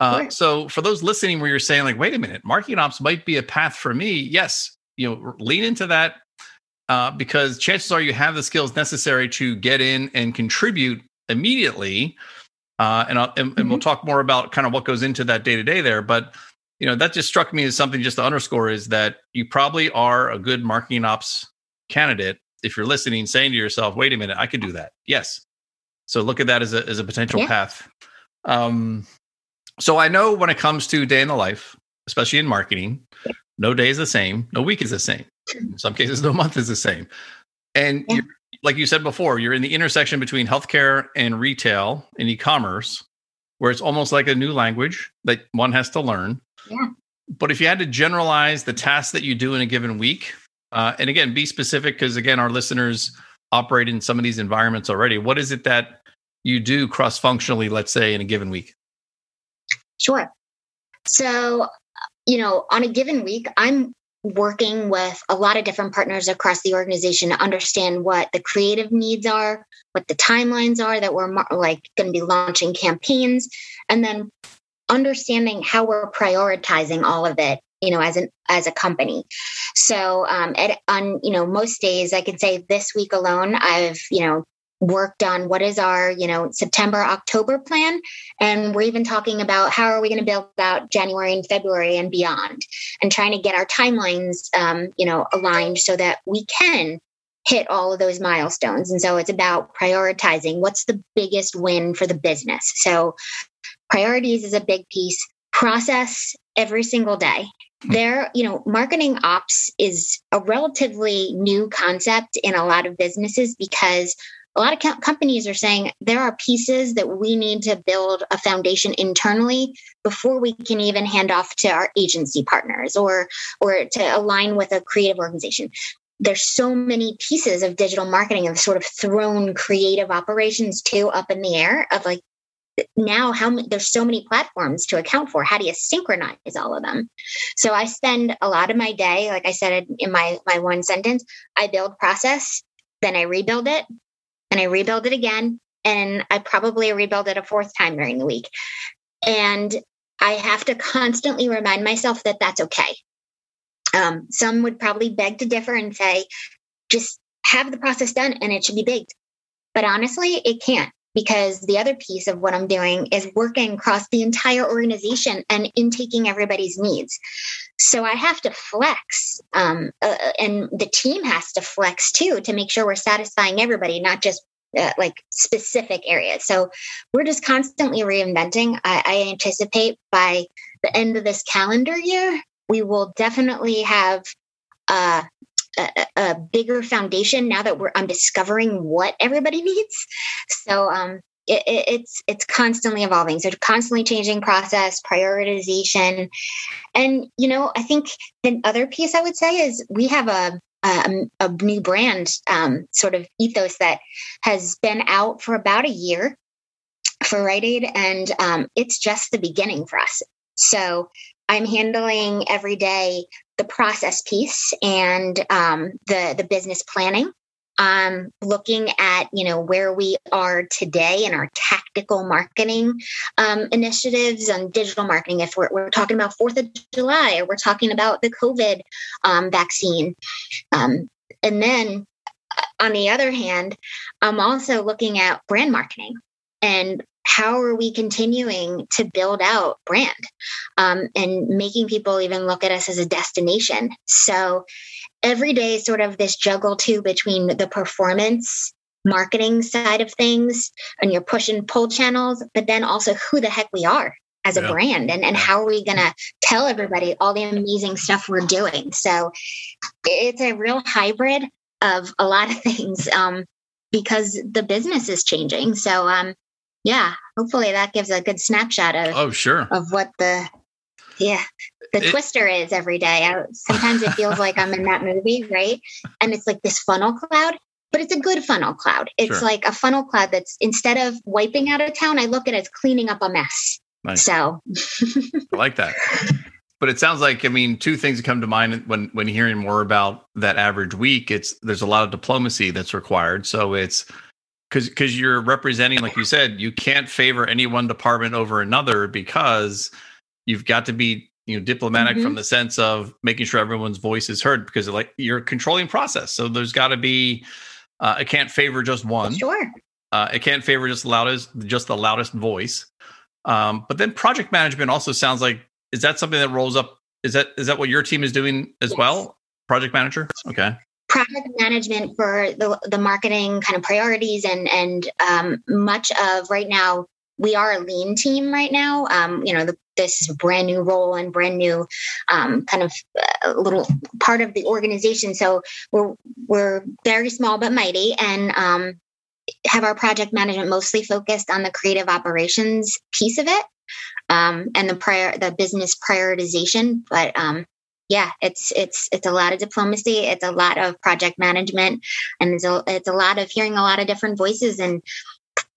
Uh, right. So for those listening, where you're saying like, wait a minute, marketing ops might be a path for me. Yes, you know lean into that uh, because chances are you have the skills necessary to get in and contribute immediately. Uh, and, and, and mm-hmm. we'll talk more about kind of what goes into that day to day there. But you know that just struck me as something just to underscore is that you probably are a good marketing ops candidate if you're listening, saying to yourself, "Wait a minute, I could do that." Yes. So look at that as a as a potential yeah. path. Um, so I know when it comes to day in the life, especially in marketing, no day is the same, no week is the same. In some cases, no month is the same. And yeah. Like you said before, you're in the intersection between healthcare and retail and e-commerce, where it's almost like a new language that one has to learn. Yeah. But if you had to generalize the tasks that you do in a given week, uh, and again, be specific because again, our listeners operate in some of these environments already. What is it that you do cross functionally, let's say, in a given week? Sure. So, you know, on a given week, I'm working with a lot of different partners across the organization to understand what the creative needs are, what the timelines are that we're like going to be launching campaigns, and then understanding how we're prioritizing all of it you know as an as a company. So um at, on you know most days i can say this week alone i've you know worked on what is our you know september october plan. And we're even talking about how are we going to build out january and february and beyond and trying to get our timelines um, you know aligned so that we can hit all of those milestones. And so it's about prioritizing what's the biggest win for the business. So priorities is a big piece. Process every single day. There you know marketing ops is a relatively new concept in a lot of businesses because a lot of co- companies are saying there are pieces that we need to build a foundation internally before we can even hand off to our agency partners or or to align with a creative organization. There's so many pieces of digital marketing have sort of thrown creative operations too up in the air of like now how there's so many platforms to account for. How do you synchronize all of them? So i spend a lot of my day like i said in my my one sentence i build process then i rebuild it and I rebuild it again. And I probably rebuild it a fourth time during the week. And I have to constantly remind myself that that's okay. Um, some would probably beg to differ and say, just have the process done and it should be baked. But honestly, it can't because the other piece of what I'm doing is working across the entire organization and intaking everybody's needs. So I have to flex, um, uh, and the team has to flex too to make sure we're satisfying everybody, not just uh, like specific areas. So we're just constantly reinventing. I, I anticipate by the end of this calendar year, we will definitely have uh, a, a, bigger foundation now that we're I'm discovering what everybody needs. So um, it, it, it's it's constantly evolving. So constantly changing process, prioritization, and you know I think the other piece I would say is we have a a, a new brand um, sort of ethos that has been out for about a year for Rite Aid, and um, it's just the beginning for us. So I'm handling every day the process piece and um, the the business planning. Um, looking at you know where we are today in our tactical marketing um, initiatives and digital marketing. If we're, we're, talking about fourth of july or we're talking about the covid um, vaccine um, and then uh, on the other hand i'm also looking at brand marketing and how are we continuing to build out brand um, and making people even look at us as a destination so every day sort of this juggle too between the performance marketing side of things and your push and pull channels, but then also who the heck we are as a yeah. brand and, and how are we going to tell everybody all the amazing stuff we're doing. So it's a real hybrid of a lot of things um, because the business is changing. So, um, yeah, hopefully that gives a good snapshot of oh sure of what the yeah the it, twister is every day. I, sometimes it feels like I'm in that movie, right? And it's like this funnel cloud, but it's a good funnel cloud. It's sure. like a funnel cloud that's instead of wiping out a town, I look at it as cleaning up a mess. Nice. So I like that. But it sounds like I mean two things come to mind when when hearing more about that average week. It's there's a lot of diplomacy that's required. So it's because because you're representing, like you said, you can't favor any one department over another because you've got to be you know diplomatic mm-hmm. from the sense of making sure everyone's voice is heard because like you're controlling process. So there's got to be uh, it can't favor just one. Sure. Uh, it can't favor just the loudest just the loudest voice. Um, but then project management also sounds like is that something that rolls up is that is that what your team is doing as yes. well? Project manager? Okay project management for the, the marketing kind of priorities and and um, much of right now we are a lean team right now. Um, you know, the, this is a brand new role and brand new um, kind of uh, little part of the organization. So we're we're very small but mighty, and um, have our project management mostly focused on the creative operations piece of it um, and the prior the business prioritization. But um, yeah, it's it's it's a lot of diplomacy. It's a lot of project management, and it's a it's a lot of hearing a lot of different voices and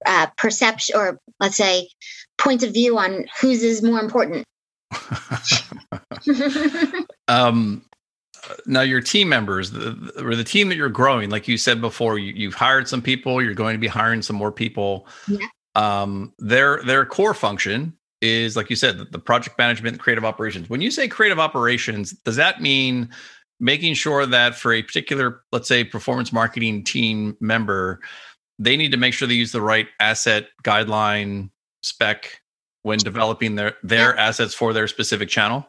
uh, perception or let's say point of view on whose is more important um, now your team members the, or the team that you're growing like you said before you, have hired some people you're going to be hiring some more people yeah. um, their their core function is like you said the, the project management creative operations. When you say creative operations does that mean making sure that for a particular let's say performance marketing team member they need to make sure they use the right asset guideline spec when developing their their yeah. assets for their specific channel?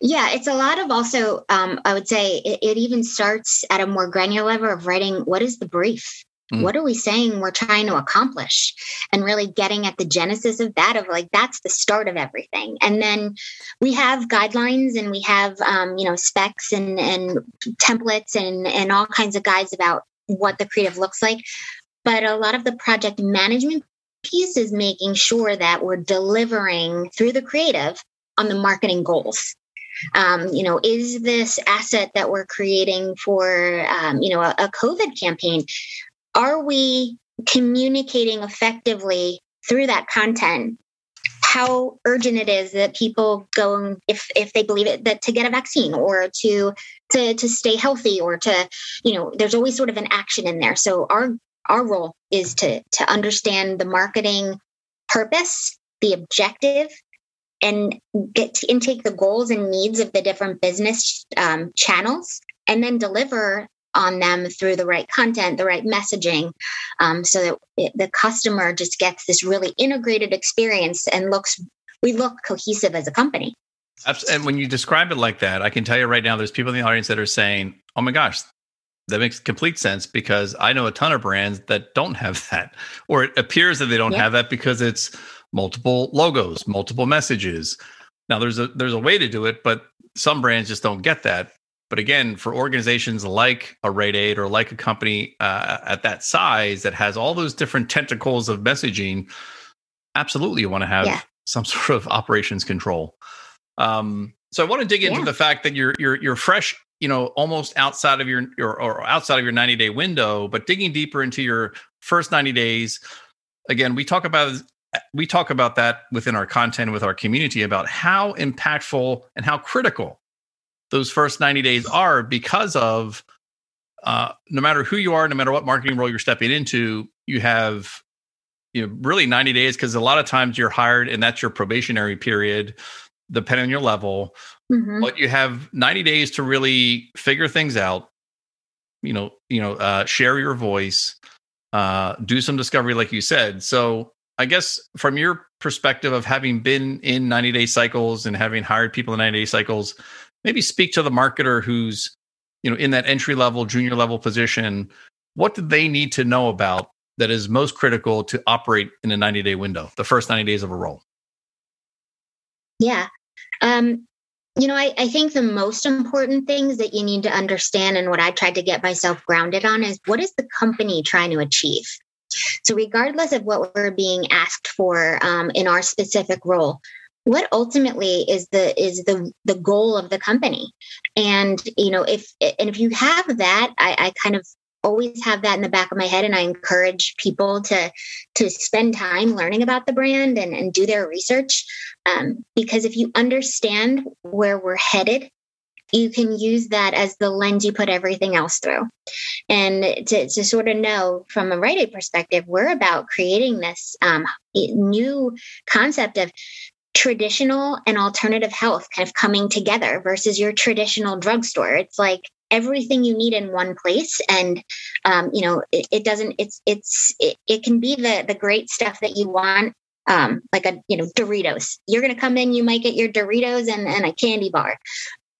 Yeah it's a lot of also um, i would say it, it, even starts at a more granular level of writing what is the brief mm. what are we saying we're trying to accomplish and really getting at the genesis of that of like that's the start of everything and then we have guidelines and we have um, you know specs and and templates and and all kinds of guides about what the creative looks like. But a lot of the project management piece is making sure that we're delivering through the creative on the marketing goals. Um, you know, is this asset that we're creating for, um, you know, a, a COVID campaign? Are we communicating effectively through that content? How urgent it is that people go if if they believe it that to get a vaccine or to to to stay healthy or to you know there's always sort of an action in there. So our our role is to to understand the marketing purpose the objective and get to intake the goals and needs of the different business um, channels and then deliver on them through the right content, the right messaging, um, so that it, the customer just gets this really integrated experience and looks we look cohesive as a company. And when you describe it like that, I can tell you right now, there's people in the audience that are saying, "Oh my gosh, that makes complete sense because I know a ton of brands that don't have that, or it appears that they don't yeah. have that because it's multiple logos, multiple messages. Now there's a there's a way to do it, but some brands just don't get that. But again, for organizations like a Rite Aid or like a company uh, at that size that has all those different tentacles of messaging, absolutely you want to have yeah. some sort of operations control. Um, so I want to dig into yeah. the fact that you're you're you're fresh, you know, almost outside of your, your or outside of your 90 day window, but digging deeper into your first 90 days. Again, we talk about we talk about that within our content with our community about how impactful and how critical those first 90 days are because of uh, no matter who you are, no matter what marketing role you're stepping into, you have you know really 90 days because a lot of times you're hired and that's your probationary period, depending on your level. Mm-hmm. But you have 90 days to really figure things out. You know, you know, uh, share your voice, uh, do some discovery, like you said. So I guess from your perspective of having been in 90 day cycles and having hired people in 90 day cycles, maybe speak to the marketer who's you know in that entry level junior level position. What do they need to know about that is most critical to operate in a 90 day window the first 90 days of a role? Yeah. Um, you know I, I think the most important things that you need to understand and what i tried to get myself grounded on is what is the company trying to achieve? So regardless of what we're being asked for um, in our specific role what ultimately is the is the the goal of the company? And you know if and if you have that i, I kind of always have that in the back of my head and i encourage people to to spend time learning about the brand and, and do their research. Um, because if you understand where we're headed you can use that as the lens you put everything else through. And to, to sort of know from a Rite Aid perspective we're about creating this um, new concept of traditional and alternative health kind of coming together versus your traditional drugstore. It's like everything you need in one place and um, you know it, it, doesn't it's it's it, it can be the the great stuff that you want um, like a you know doritos you're going to come in you might get your doritos and, and a candy bar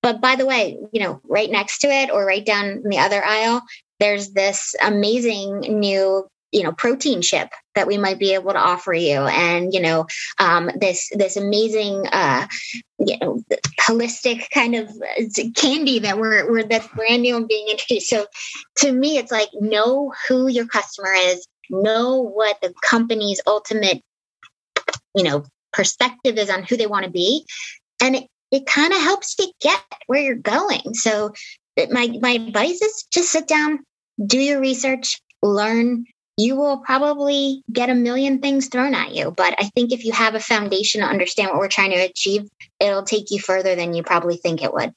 but by the way you know right next to it or right down in the other aisle there's this amazing new you know protein chip that we might be able to offer you. And you know um, this this amazing uh, you know holistic kind of candy that we're, we're that's brand new and being introduced. So to me it's like know who your customer is know what the company's ultimate you know perspective is on who they want to be and it, it kind of helps you get where you're going. So my my advice is just sit down do your research learn you will probably get a million things thrown at you. But I think if you have a foundation to understand what we're trying to achieve, it'll take you further than you probably think it would.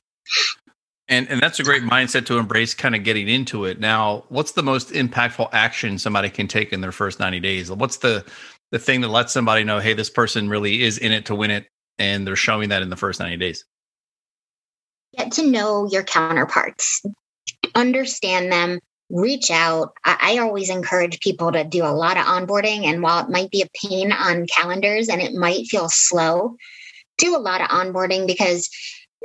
And and that's a great mindset to embrace kind of getting into it. Now, what's the most impactful action somebody can take in their first 90 days? What's the the thing that lets somebody know, hey, this person really is in it to win it and they're showing that in the first 90 days? Get to know your counterparts. Understand them, reach out. I, I, always encourage people to do a lot of onboarding. And while it might be a pain on calendars and it might feel slow, do a lot of onboarding because,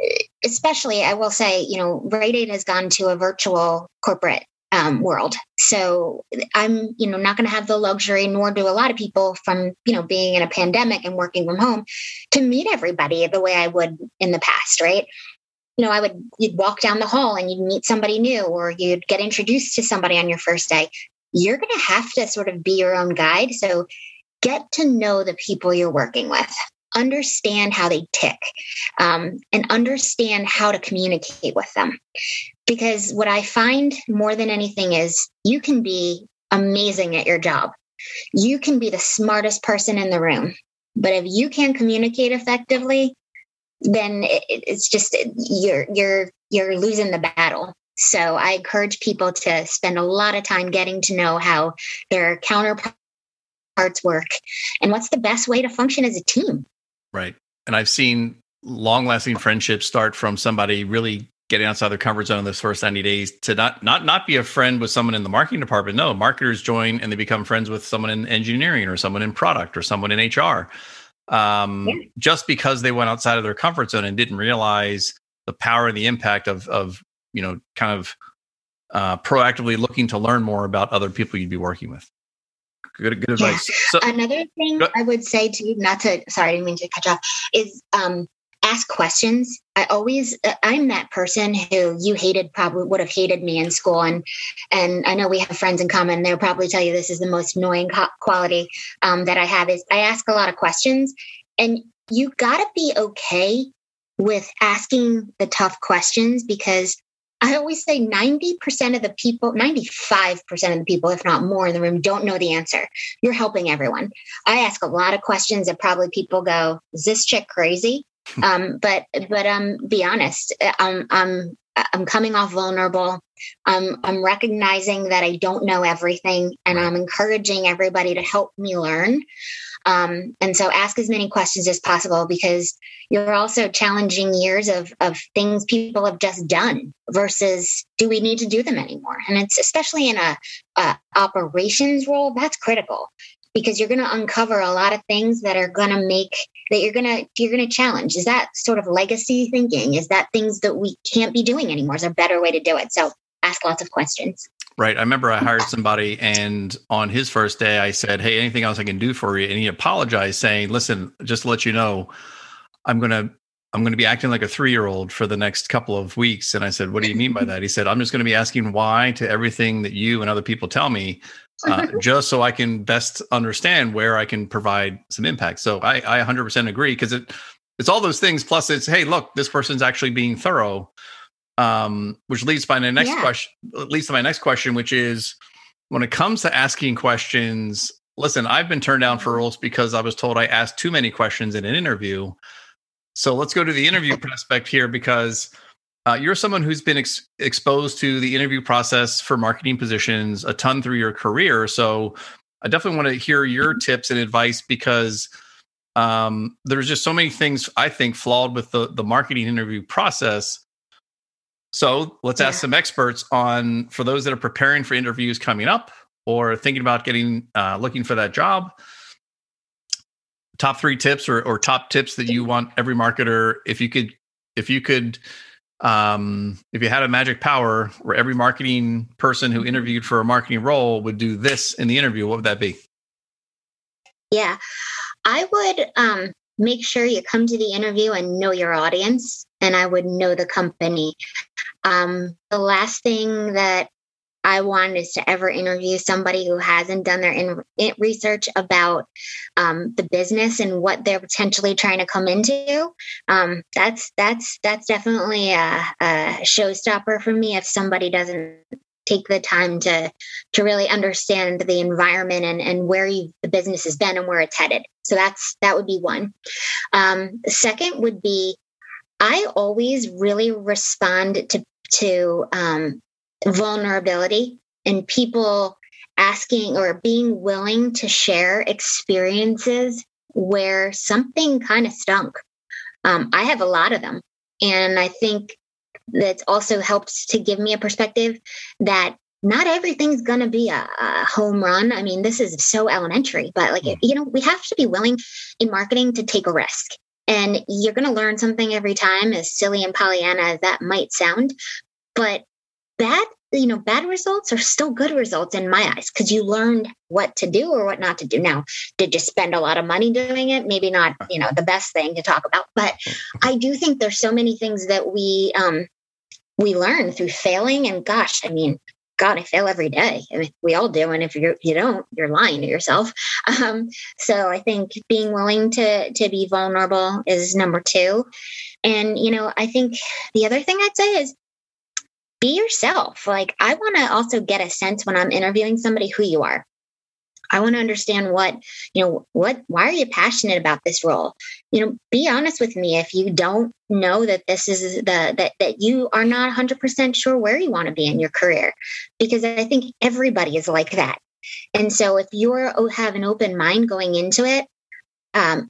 eh, especially, I will say, you know, Rite Aid has gone to a virtual corporate um, world. So I'm, you know, not going to have the luxury, nor do a lot of people from, you know, being in a pandemic and working from home to meet everybody the way I would in the past, right? You know, I would, you'd walk down the hall and you'd meet somebody new or you'd get introduced to somebody on your first day. You're going to have to sort of be your own guide. So get to know the people you're working with, understand how they tick, um, and understand how to communicate with them. Because what I find more than anything is you can be amazing at your job. You can be the smartest person in the room. But if you can't communicate effectively, then it, it's just you're you're you're losing the battle. So i encourage people to spend a lot of time getting to know how their counterparts work and what's the best way to function as a team. Right. And i've seen long lasting friendships start from somebody really getting outside their comfort zone in those first 90 days to not not not be a friend with someone in the marketing department. No marketers join and they become friends with someone in engineering or someone in product or someone in hr um, yeah. just because they went outside of their comfort zone and didn't realize the power and the impact of of you know kind of uh, proactively looking to learn more about other people you'd be working with. Good, good advice. Yeah. So, Another thing I would say to not to sorry, I didn't mean to cut you off is um, ask questions. I always, uh, I'm that person who you hated, probably would have hated me in school. And, and I know we have friends in common. They'll probably tell you this is the most annoying quality um, that I have is I ask a lot of questions and you got to be okay with asking the tough questions because I always say 90% of the people, 95% of the people, if not more in the room, don't know the answer. You're helping everyone. I ask a lot of questions that probably people go, Is this chick crazy? Um, but but um, be honest. I'm I'm I'm coming off vulnerable. Um, I'm recognizing that I don't know everything, and I'm encouraging everybody to help me learn. Um, and so, ask as many questions as possible because you're also challenging years of of things people have just done versus do we need to do them anymore? And it's especially in a, a operations role that's critical because you're going to uncover a lot of things that are going to make that you're going to you're going to challenge. Is that sort of legacy thinking? Is that things that we can't be doing anymore? Is a better way to do it? So ask lots of questions. Right. I remember i hired somebody and on his first day i said hey anything else i can do for you? And he apologized saying listen just to let you know i'm going to I'm going to be acting like a three year old for the next couple of weeks. And I said, What do you mean by that? He said, I'm just going to be asking why to everything that you and other people tell me uh, just so I can best understand where I can provide some impact. So I, I 100% agree because it it's all those things. Plus, it's hey, look, this person's actually being thorough. Um, which leads by my next yeah. question. Leads to my next question, which is when it comes to asking questions. Listen, I've been turned down for mm-hmm. roles because I was told I asked too many questions in an interview. So let's go to the interview prospect here because uh, you're someone who's been ex- exposed to the interview process for marketing positions a ton through your career. So I definitely want to hear your tips and advice because um, there's just so many things I think flawed with the the marketing interview process. So let's yeah. ask some experts on for those that are preparing for interviews coming up or thinking about getting uh, looking for that job. Top three tips or, or top tips that you want every marketer if you could if you could um, if you had a magic power where every marketing person who interviewed for a marketing role would do this in the interview, what would that be? Yeah, I would um, make sure you come to the interview and know your audience, and I would know the company. Um, the last thing that I want is to ever interview somebody who hasn't done their in, in research about um, the business and what they're potentially trying to come into. Um, that's that's that's definitely a, a showstopper for me if somebody doesn't take the time to to really understand the environment and, and where you, the business has been and where it's headed. So that's that would be one. Um, second would be I always really respond to to um, vulnerability and people asking or being willing to share experiences where something kind of stunk. Um, I have a lot of them. And I think that also helped to give me a perspective that not everything's going to be a, a, home run. I mean, this is so elementary, but like, mm. you know, we have to be willing in marketing to take a risk. And you're going to learn something every time, as silly and Pollyanna as that might sound. But bad you know bad results are still good results in my eyes because you learned what to do or what not to do. Now did you spend a lot of money doing it? Maybe not you know the best thing to talk about but i do think there's so many things that we um we learn through failing and gosh i mean god i fail every day. I mean, we all do and if you you don't you're lying to yourself. Um so i think being willing to to be vulnerable is number two. And you know i think the other thing i'd say is be yourself. Like, I want to also get a sense when I'm interviewing somebody who you are. I want to understand what, you know, what, why are you passionate about this role? You know, be honest with me if you don't know that this is the, that, that you are not 100% sure where you want to be in your career, because I think everybody is like that. And so if you're oh, have an open mind going into it, um,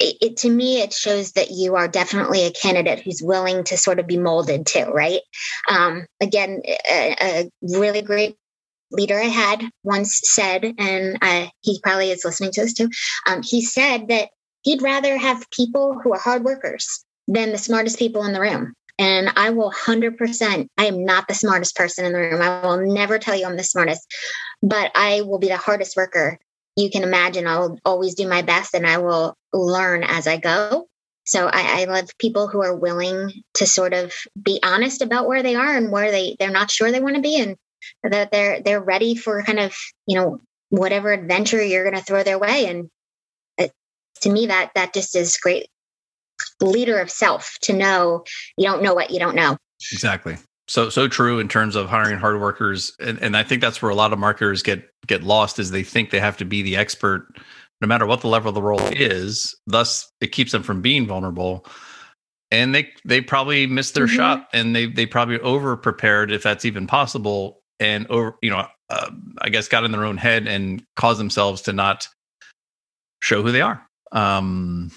it, it, to me it shows that you are definitely a candidate who's willing to sort of be molded too right um, again a, a, really great leader i had once said and he probably is listening to this too um, he said that he'd rather have people who are hard workers than the smartest people in the room and I will 100%, I am not the smartest person in the room. I will never tell you I'm the smartest, but I will be the hardest worker you can imagine I'll always do my best and I will learn as I go. So I, I, love people who are willing to sort of be honest about where they are and where they they're not sure they want to be and that they're they're ready for kind of you know whatever adventure you're going to throw their way. And it, to me that that just is great leader of self to know you don't know what you don't know. Exactly so so true in terms of hiring hard workers. And, and i think that's where a lot of marketers get get lost is they think they have to be the expert no matter what the level of the role is. Thus it keeps them from being vulnerable. And they they probably missed their mm-hmm. shot and they they probably over prepared if that's even possible and over you know uh, i guess got in their own head and caused themselves to not show who they are. Um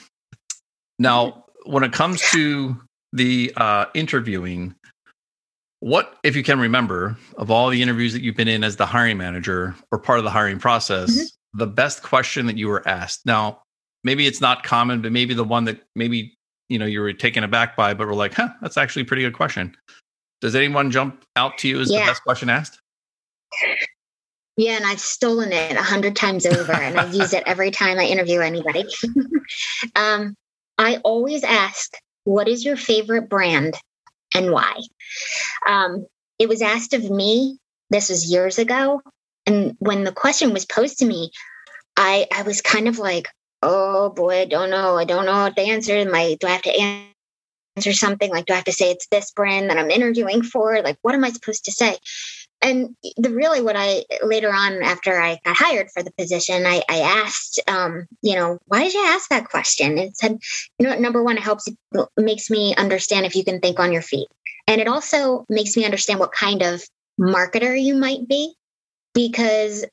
now when it comes to the uh interviewing what, if you can remember, of all the interviews that you've been in as the hiring manager or part of the hiring process, mm-hmm. the best question that you were asked? Now, maybe it's not common, but maybe the one that maybe you know you were taken aback by, but we're like, huh, that's actually a pretty good question. Does anyone jump out to you as yeah. the best question asked? Yeah, and I've stolen it a hundred times over, and I use it every time I interview anybody. um, I always ask, "What is your favorite brand and why. Um, it was asked of me, this was years ago. And when the question was posed to me, I, I was kind of like, oh boy, I don't know. I don't know what the answer is. My, do I have to answer something? Like, do I have to say it's this brand that I'm interviewing for? Like, what am I supposed to say? And the really what I later on after I got hired for the position, I, I asked, um, you know, why did you ask that question? It said, you know, number one, it helps, it makes me understand if you can think on your feet, and it also makes me understand what kind of marketer you might be, because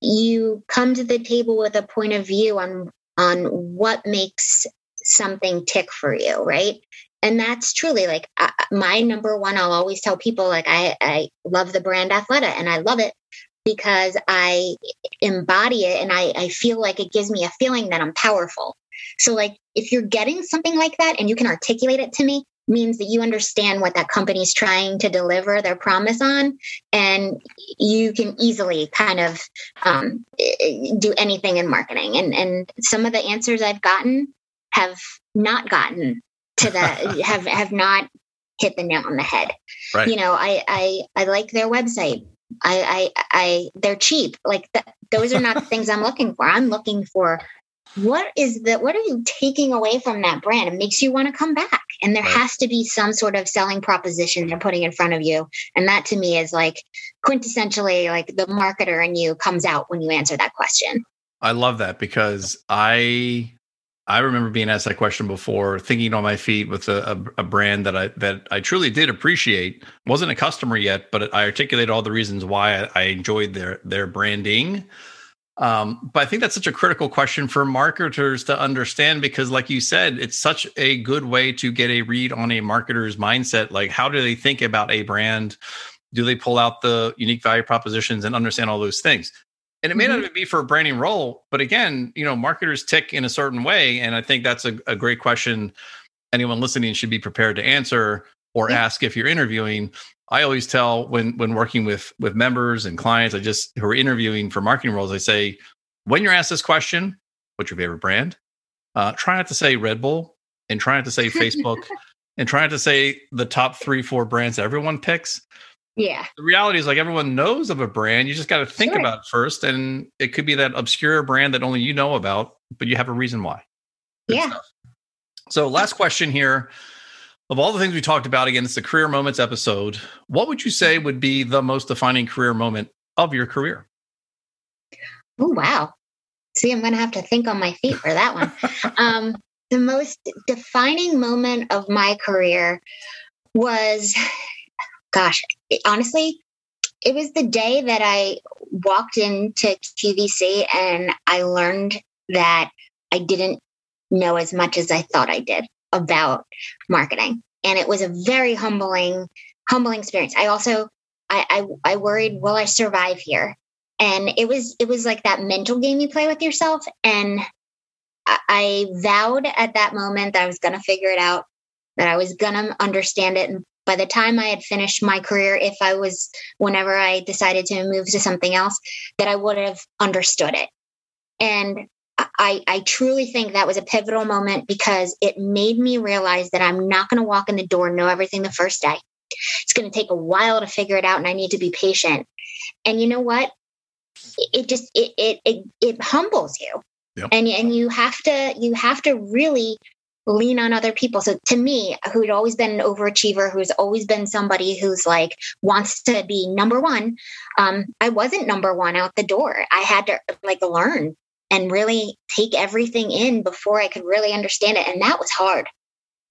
you come to the table with a point of view on on what makes something tick for you, right? And that's truly like uh, my number one. I'll always tell people like I, I love the brand Athleta and I love it because I embody it and I, I feel like it gives me a feeling that I'm powerful. So, like, if you're getting something like that and you can articulate it to me, means that you understand what that company's trying to deliver their promise on and you can easily kind of um, do anything in marketing and and some of the answers i've gotten have not gotten to the have have not hit the nail on the head right. you know i i i like their website I, I, I, they're cheap. Like th- those are not the things I'm looking for. I'm looking for what is the, what are you taking away from that brand? It makes you want to come back. And there right. has to be some sort of selling proposition they're putting in front of you. And that to me is like quintessentially like the marketer in you comes out when you answer that question. I love that because I I remember being asked that question before, thinking on my feet with a, a, a, brand that I that I truly did appreciate. wasn't a customer yet, but I articulated all the reasons why I, I enjoyed their their branding. Um, but I think that's such a critical question for marketers to understand because, like you said, it's such a good way to get a read on a marketer's mindset. Like, how do they think about a brand? Do they pull out the unique value propositions and understand all those things? And it may mm-hmm. not even be for a branding role but again you know marketers tick in a certain way and i think that's a, a great question anyone listening should be prepared to answer or yeah. ask if you're interviewing i always tell when when working with with members and clients i just who are interviewing for marketing roles i say when you're asked this question what's your favorite brand uh, try not to say red bull and try not to say facebook and try not to say the top three four brands everyone picks yeah. The reality is like everyone knows of a brand. You just got to think sure. about it first. And it could be that obscure brand that only you know about, but you have a reason why. Good yeah. Stuff. So, last question here. Of all the things we talked about, again, it's the career moments episode. What would you say would be the most defining career moment of your career? Oh, wow. See, I'm going to have to think on my feet for that one. um, the most defining moment of my career was gosh, it, honestly, it was the day that I walked into QVC and I learned that I didn't know as much as I thought I did about marketing. And it was a very humbling, humbling experience. I also I, I, I worried, will I survive here? And it was it was like that mental game you play with yourself. And I, I vowed at that moment that I was gonna figure it out, that I was gonna understand it and by the time I had finished my career, if I was, whenever I decided to move to something else, that I would have understood it. And I, I truly think that was a pivotal moment because it made me realize that I'm not going to walk in the door and know everything the first day. It's going to take a while to figure it out, and I need to be patient. And you know what? It just it it it, it humbles you, yep. and and you have to you have to really lean on other people. So to me, who'd always been an overachiever, who's always been somebody who's like wants to be number one, um, I wasn't number one out the door. I had to like learn and really take everything in before I could really understand it. And that was hard.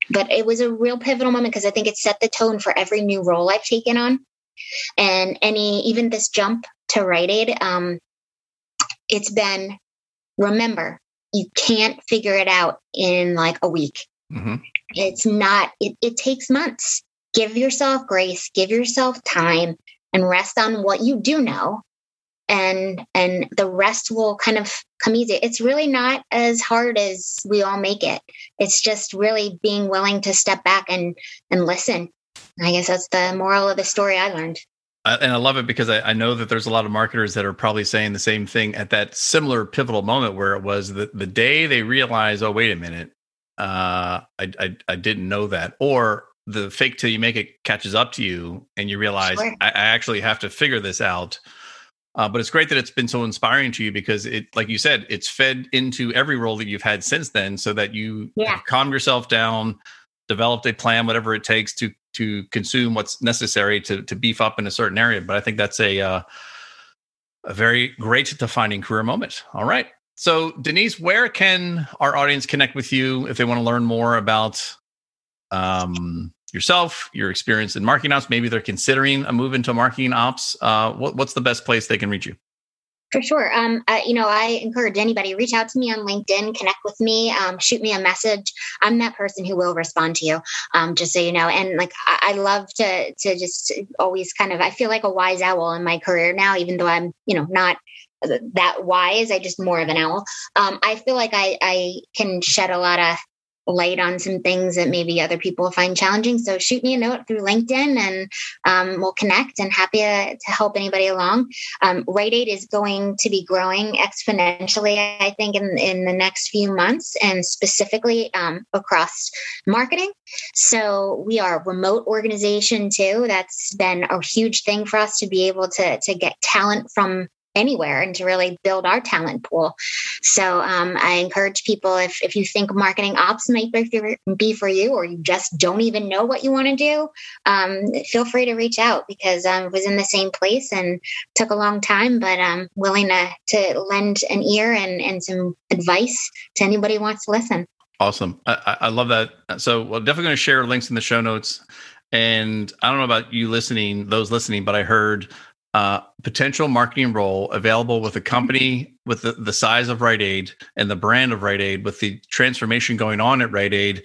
But it was a real pivotal moment because I think it set the tone for every new role I've taken on. And any, even this jump to Rite Aid, um, it's been remember you can't figure it out in like a week. Mm-hmm. It's not, it, it takes months. Give yourself grace, give yourself time, and rest on what you do know. And and the rest will kind of come easy. It's really not as hard as we all make it. It's just really being willing to step back and and listen. I guess that's the moral of the story I learned and I love it because I, I, know that there's a lot of marketers that are probably saying the same thing at that similar pivotal moment where it was the, the day they realize, oh, wait a minute, uh, I, I, I didn't know that. Or the fake till you make it catches up to you and you realize sure. I, I, actually have to figure this out. Uh, but it's great that it's been so inspiring to you because it, like you said, it's fed into every role that you've had since then so that you yeah. calm yourself down, developed a plan, whatever it takes to to consume what's necessary to to beef up in a certain area. But I think that's a uh, a very great defining career moment. All right. So Denise, where can our audience connect with you if they want to learn more about um, yourself, your experience in marketing ops? Maybe they're considering a move into marketing ops. Uh, what, what's the best place they can reach you? For sure. Um, you know, I encourage anybody reach out to me on LinkedIn, connect with me, um, shoot me a message. I'm that person who will respond to you. Um, just so you know, and like I, I, love to to just always kind of. I feel like a wise owl in my career now, even though I'm you know not that wise. I just more of an owl. Um, I feel like I I can shed a lot of light on some things that maybe other people find challenging. So shoot me a note through LinkedIn and um, we'll connect and happy to, to help anybody along. Um, Rite Aid is going to be growing exponentially, I think, in, in the next few months and specifically um, across marketing. So we are a remote organization too. That's been a huge thing for us to be able to, to get talent from anywhere and to really build our talent pool. So um, I encourage people if, if you think marketing ops might be for you or you just don't even know what you want to do, um, feel free to reach out because I was in the same place and took a long time, but I'm willing to, to lend an ear and, and some advice to anybody who wants to listen. Awesome. I, I love that. So we're definitely going to share links in the show notes. And I don't know about you listening, those listening, but I heard uh, potential marketing role available with a company with the, the size of Rite Aid and the brand of Rite Aid with the transformation going on at Rite Aid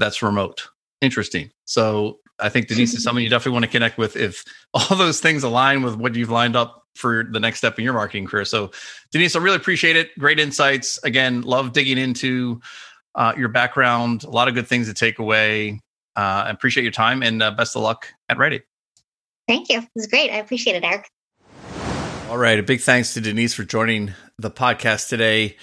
that's remote. Interesting. So I think Denise is someone you definitely want to connect with if all those things align with what you've lined up for the next step in your marketing career. So Denise, I really appreciate it. Great insights. Again, love digging into uh, your background. A lot of good things to take away. Uh, appreciate your time and uh, best of luck at Rite Aid. Thank you. It was great. I appreciate it, Eric. All right. A big thanks to Denise for joining the podcast today.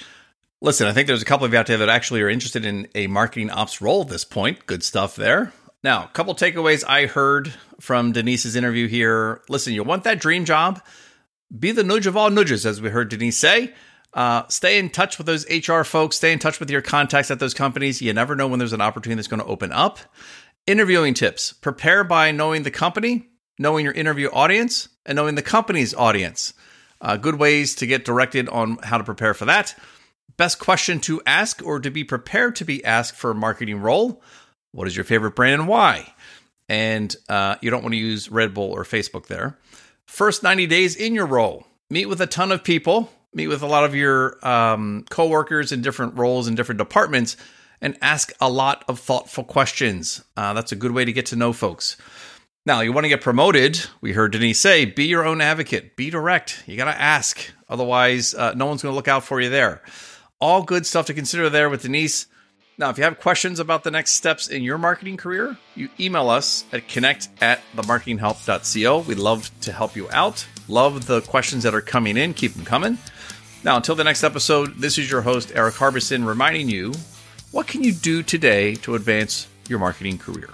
Listen, I think there's a couple of you out there that actually are interested in a marketing ops role at this point. Good stuff there. Now, a couple takeaways I heard from Denise's interview here. Listen, you want that dream job? Be the nudge of all nudges, as we heard Denise say. Uh, stay in touch with those HR folks. Stay in touch with your contacts at those companies. You never know when there's an opportunity that's going to open up. Interviewing tips prepare by knowing the company, knowing your interview audience and knowing the company's audience. Uh, good ways to get directed on how to prepare for that. Best question to ask or to be prepared to be asked for a marketing role. What is your favorite brand and why? And uh, you don't want to use Red Bull or Facebook there. First 90 days in your role. Meet with a ton of people, meet with a lot of your um, coworkers in different roles in different departments, and ask a lot of thoughtful questions. Uh, that's a good way to get to know folks. Now, you want to get promoted. We heard Denise say, be your own advocate, be direct. You got to ask. Otherwise, uh, no one's going to look out for you there. All good stuff to consider there with Denise. Now, if you have questions about the next steps in your marketing career, you email us at connect at themarketinghelp.co. We'd love to help you out. Love the questions that are coming in. Keep them coming. Now, until the next episode, this is your host, Eric Harbison, reminding you what can you do today to advance your marketing career?